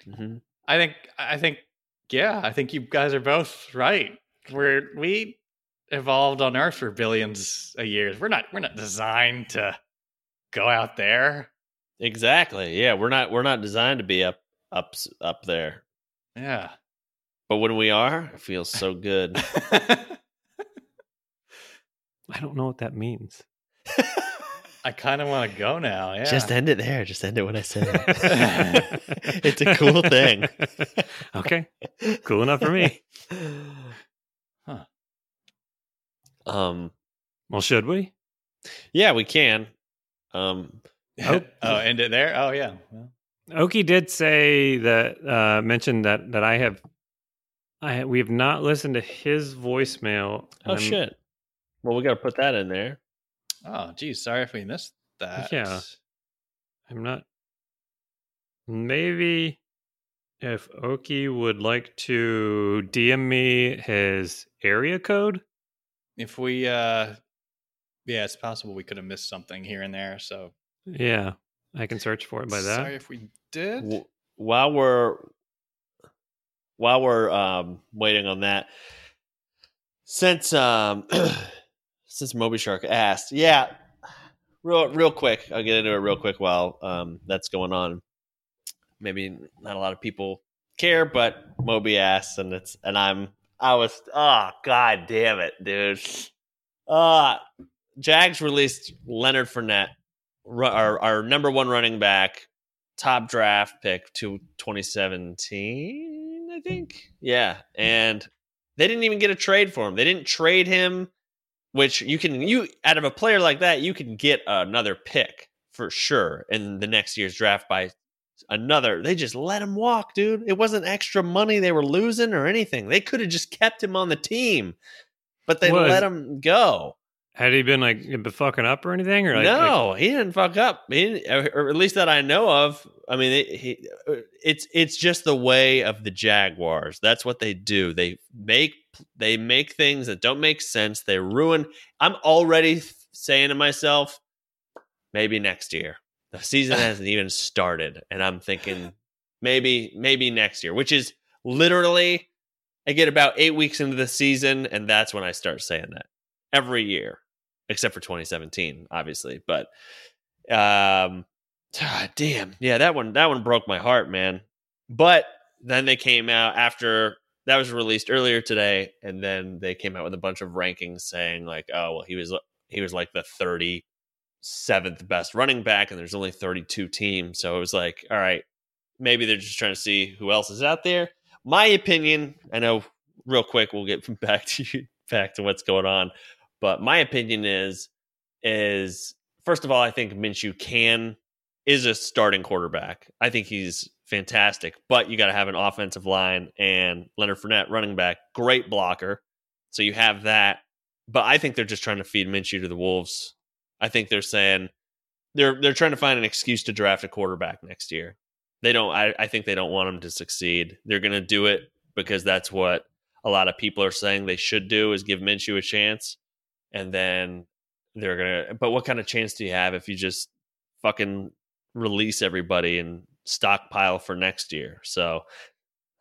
hmm I think I think yeah, I think you guys are both right. We're we evolved on Earth for billions of years. We're not we're not designed to go out there. Exactly. Yeah, we're not we're not designed to be up up up there. Yeah. But when we are, it feels so good. I don't know what that means. I kind of want to go now. Yeah. Just end it there. Just end it when I say it. it's a cool thing. okay, cool enough for me. Huh. Um. Well, should we? Yeah, we can. Um. Oh, oh, end it there. Oh yeah. Well, Oki did say that uh mentioned that that I have I we have not listened to his voicemail. Oh I'm- shit. Well, we got to put that in there. oh, geez. Sorry if we missed that. Yeah. I'm not. Maybe if Oki would like to DM me his area code. If we, uh, yeah, it's possible we could have missed something here and there. So Yeah, I can search for it by that. Sorry if we did. W- while we're while we're um, waiting on that, since um, since Moby Shark asked, yeah, real real quick, I'll get into it real quick while um, that's going on. Maybe not a lot of people care, but Moby asked, and it's and I'm I was oh god damn it, dude. Uh Jags released Leonard Fournette, ru- our our number one running back, top draft pick to 2017, I think. Yeah, and they didn't even get a trade for him. They didn't trade him, which you can you out of a player like that, you can get another pick for sure in the next year's draft by another. They just let him walk, dude. It wasn't extra money they were losing or anything. They could have just kept him on the team, but they Was- let him go. Had he been like fucking up or anything, or like, no, he didn't fuck up. He or at least that I know of. I mean, it, he, uh, it's it's just the way of the Jaguars. That's what they do. They make they make things that don't make sense. They ruin. I'm already saying to myself, maybe next year. The season hasn't even started, and I'm thinking maybe maybe next year, which is literally I get about eight weeks into the season, and that's when I start saying that every year except for 2017, obviously. But um, ah, damn, yeah, that one that one broke my heart, man. But then they came out after that was released earlier today, and then they came out with a bunch of rankings saying like, oh, well, he was he was like the 37th best running back, and there's only 32 teams, so it was like, all right, maybe they're just trying to see who else is out there. My opinion, I know, real quick, we'll get back to you, back to what's going on. But my opinion is is first of all, I think Minshew can is a starting quarterback. I think he's fantastic, but you got to have an offensive line and Leonard Fournette running back, great blocker. So you have that. But I think they're just trying to feed Minshew to the wolves. I think they're saying they're they're trying to find an excuse to draft a quarterback next year. They don't. I, I think they don't want him to succeed. They're going to do it because that's what a lot of people are saying they should do is give Minshew a chance and then they're gonna but what kind of chance do you have if you just fucking release everybody and stockpile for next year so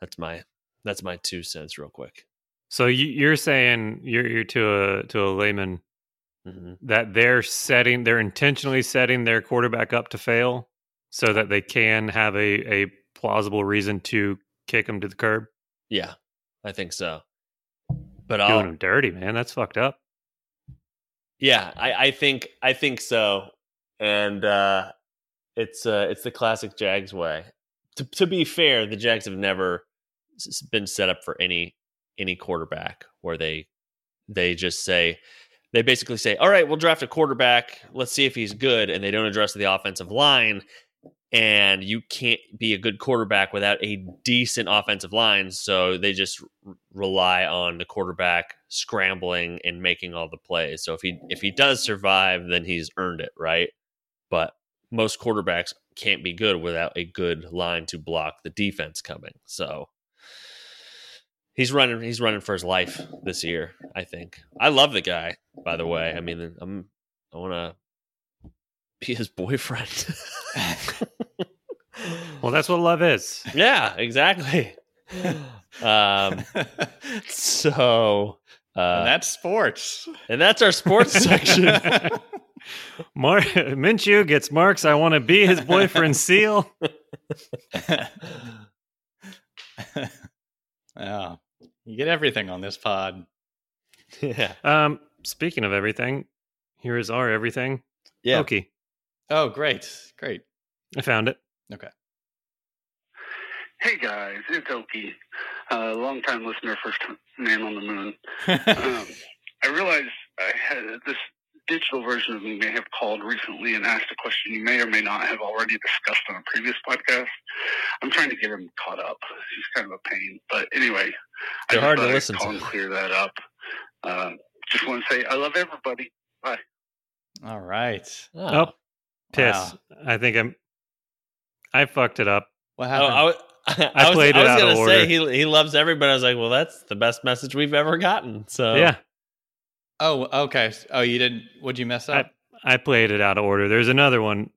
that's my that's my two cents real quick So you, you're saying you're, you're to a to a layman hmm that they're setting they're intentionally setting their quarterback up to fail so that they can have a, a plausible reason to kick him to the curb. yeah i think so but Doing I'll, him dirty, man. That's fucked up. Yeah I, I think i think so and uh it's uh it's the classic jags way. To, to be fair the jags have never been set up for any any quarterback where they they just say they basically say all right we'll draft a quarterback. Let's see if he's good and they don't address the offensive line and you can't be a good quarterback without a decent offensive line so they just r- rely on the quarterback scrambling and making all the plays. So if he if he does survive then he's earned it right? But most quarterbacks can't be good without a good line to block the defense coming. So he's running he's running for his life this year i think. I love the guy by the way. I mean i'm i want to his boyfriend Well, that's what love is. yeah exactly um so uh and that's sports. and that's our sports section Mar- Minshew gets marks. I want to be his boyfriend. Seal. yeah, you get everything on this pod. yeah Um, speaking of everything, here is our everything. Yeah. Oki. Oh, great, great. I found it. Okay. Hey guys, it's Oki, uh, long time listener, first time man on the moon. Um, I realize I had this digital version of me may have called recently and asked a question you may or may not have already discussed on a previous podcast. I'm trying to get him caught up. He's kind of a pain, but anyway, They're just hard to thought I'd listen call to. and clear that up. Um, just want to say I love everybody. Bye. All right. Oh, Oh, piss. Wow. I think I'm. I fucked it up. What Oh, happened? I, was- I, was, played I it was out of gonna say order. he he loves everybody. I was like, well, that's the best message we've ever gotten. So Yeah, oh, okay. Oh, you didn't. What'd you mess up? I played it out of order. There's another one.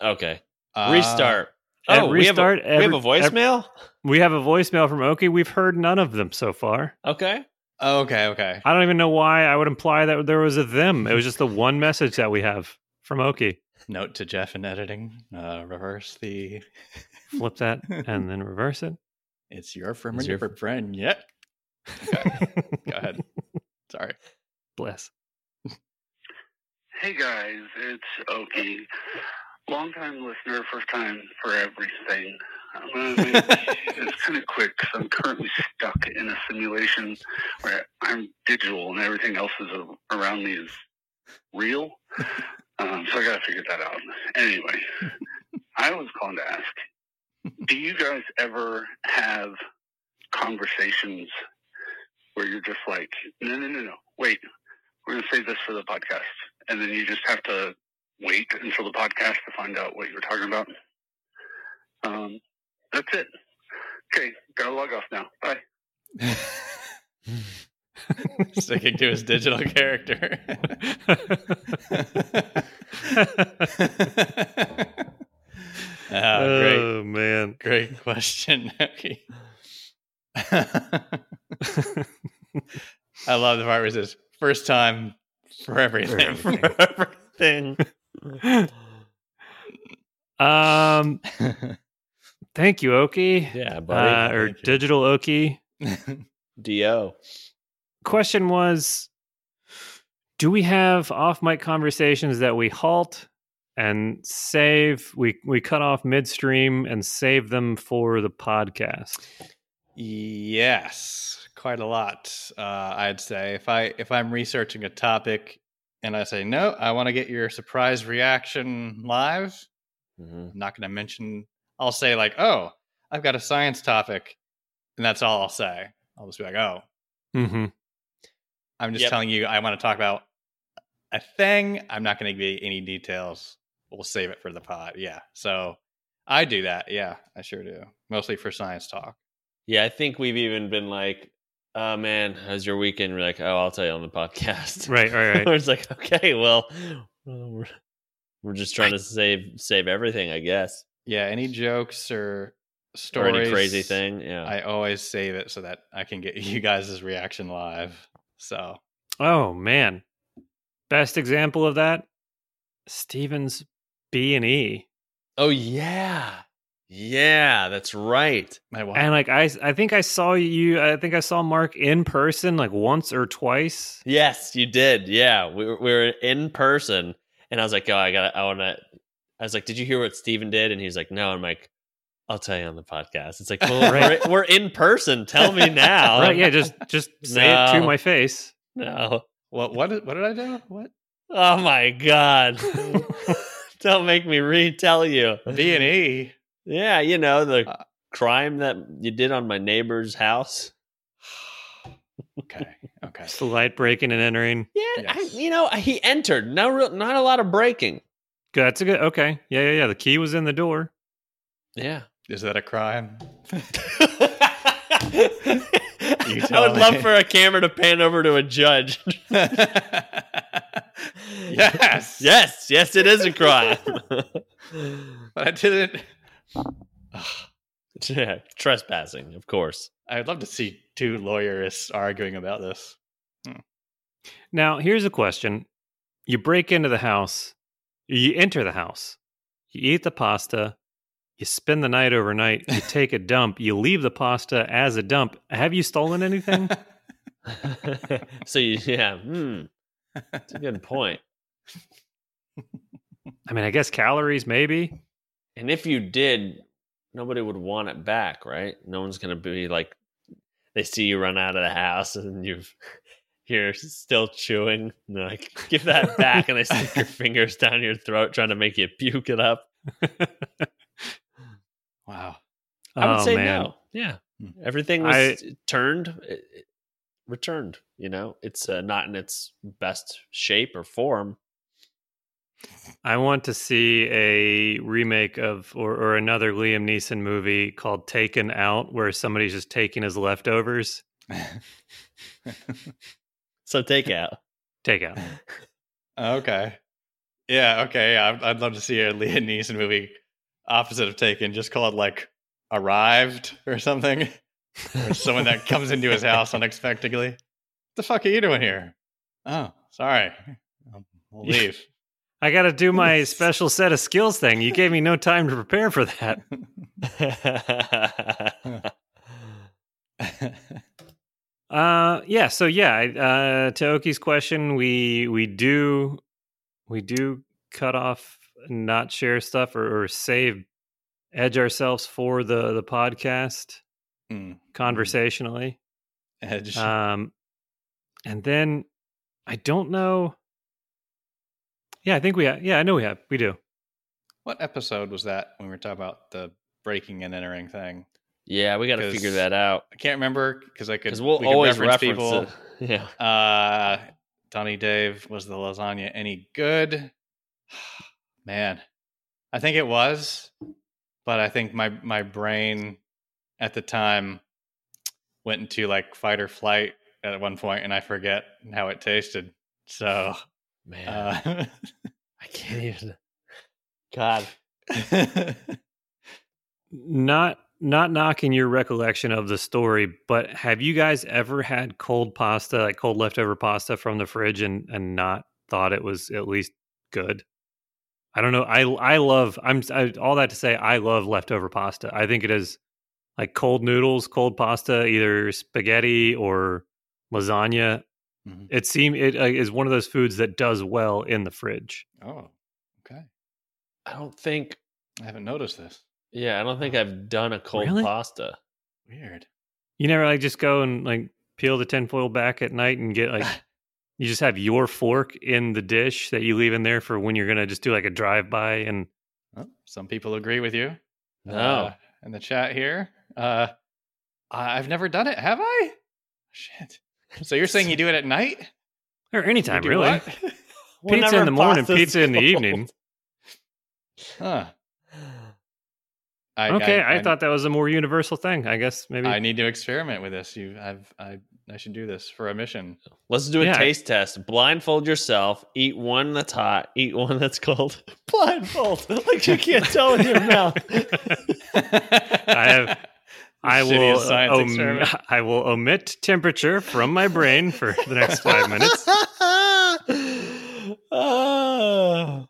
okay, Uh, restart. at Oh, we have a- restart, we have a every- voicemail. We have a voicemail from Oki. We've heard none of them so far. Okay, oh, okay, okay. I don't even know why I would imply that there was a them. It was just the one message that we have from Oki. Note to Jeff in editing: uh, reverse the. Flip that and then reverse it. It's your friend, It's your your- friend. Yeah. Okay. Go ahead. Sorry. Bless. Hey guys, it's Oki. Long time listener, first time for everything. I'm gonna make it's kind of quick because I'm currently stuck in a simulation where I'm digital and everything else is around me is real. Um, so I gotta figure that out. Anyway, I was calling to ask: Do you guys ever have conversations where you're just like, no, no, no, no, wait, we're gonna save this for the podcast, and then you just have to wait until the podcast to find out what you were talking about. Um, that's it. Okay, gotta log off now. Bye. Sticking to his digital character. oh, great. oh man. Great question. Okay. I love the part where it says first time for everything. For for everything. um. Thank you, Oki. Yeah, buddy. Uh, or you. digital Oki. Do Question was Do we have off mic conversations that we halt and save? We, we cut off midstream and save them for the podcast. yes, quite a lot. Uh, I'd say if I if I'm researching a topic and I say no, I want to get your surprise reaction live. Mhm. I'm not going to mention. I'll say like, oh, I've got a science topic, and that's all I'll say. I'll just be like, oh, Mm-hmm. I'm just Yep. telling you I want to talk about a thing. I'm not going to give you any details. We'll save it for the pod. Yeah. So I do that. Yeah, I sure do. Mostly for science talk. Yeah, I think we've even been like, "Oh man, how's your weekend?" We're like, "Oh, I'll tell you on the podcast." Right, right, right. it's like, okay, well, we're, we're just trying to save save everything, I guess, Yeah. Any jokes or or stories? any crazy thing. Yeah, I always save it so that I can get you guys' reaction live. So Oh man. Best example of that? Stevens B and E. oh yeah, yeah, that's right. my wife. And like I I think I saw you I think I saw Mark in person like once or twice. Yes, you did. Yeah, we were, we were in person, and I was like, "Oh, I got. to I want to." I was like, "Did you hear what Steven did?" And he's like, "No." I'm like, "I'll tell you on the podcast." It's like, "Well, Right. we're, we're in person. Tell me now." right, yeah, just just say it to my face. no. what? What? Did, what did I do? What? Oh my god! Don't make me retell you. B and E. Yeah, you know the Uh, crime that you did on my neighbor's house. Okay. Okay. Just the light breaking and entering. Yeah, I, you know he entered. No, real, not a lot of breaking. Good, That's a good okay. Yeah, yeah, yeah. The key was in the door. Yeah. Is that a crime? I tell would love for a camera to pan over to a judge. yes. yes, yes, it is a crime. But I didn't. yeah, trespassing, of course. I'd love to see two lawyerists arguing about this. Hmm. Now, here's a question. You break into the house, you enter the house, you eat the pasta, you spend the night overnight, you take a dump, you leave the pasta as a dump. Have you stolen anything? so you, yeah, hmm, that's a good point. I mean, I guess calories maybe. And if you did, nobody would want it back, right? No one's gonna be like they see you run out of the house and you've you're still chewing. And they're like, give that back, and they stick your fingers down your throat trying to make you puke it up. Wow. I would Oh, say man. no. Yeah, Hmm. everything was I- turned, it- it- returned. You know, it's uh, not in its best shape or form. I want to see a remake of or, or another Liam Neeson movie called Taken Out, where somebody's just taking his leftovers. So take out. Take out. okay. Yeah. Okay. Yeah. I'd, I'd love to see a Liam Neeson movie opposite of Taken, just called like Arrived or something. or someone that comes into his house unexpectedly. What the fuck are you doing here? Oh, sorry. I'll- We'll leave. I got to do my special set of skills thing. You gave me no time to prepare for that. Uh, yeah. So yeah, uh, to Oki's question, we we do we do cut off, not share stuff or, or save edge ourselves for the the podcast Mm, conversationally. Edge. Um, and then I don't know. Yeah, I think we have. Yeah, I know we have. We do. what episode was that when we were talking about the breaking and entering thing? yeah, we got to figure that out I can't remember because I could. because we'll we always reference reference, it. Yeah, Uh, Donnie Dave, was the lasagna any good? Man, I think it was, but I think my my brain at the time went into like fight or flight at one point, and I forget how it tasted. So, man, uh, I can't even. God, Not not knocking your recollection of the story, but have you guys ever had cold pasta, like cold leftover pasta from the fridge, and and not thought it was at least good? I don't know. I I love. I'm I, all that to say. I love leftover pasta. I think it is like cold noodles, cold pasta, either spaghetti or lasagna. Mhm. It seem it uh, is one of those foods that does well in the fridge. oh, okay. I don't think. I haven't noticed this. Yeah, I don't think I've done a cold Really? pasta. Weird. You never like just go and like peel the tinfoil back at night and get like you just have your fork in the dish that you leave in there for when you're gonna just do like a drive by and Well, some people agree with you. No. Uh, in the chat here. Uh, I- I've never done it. Have I? Shit. So you're saying you do it at night? or You anytime really. what? Pizza Whenever in the morning, pasta's pizza in the cold. evening. Huh. I, okay, I, thought that was a more universal thing. I guess maybe. I need to experiment with this. You, I've, I, I should do this for a mission. Let's do a Yeah. taste test. Blindfold yourself. Eat one that's hot. Eat one that's cold. Blindfold. Like you can't tell with your mouth. I have- I will. Om- I will omit temperature from my brain for the next five minutes. oh,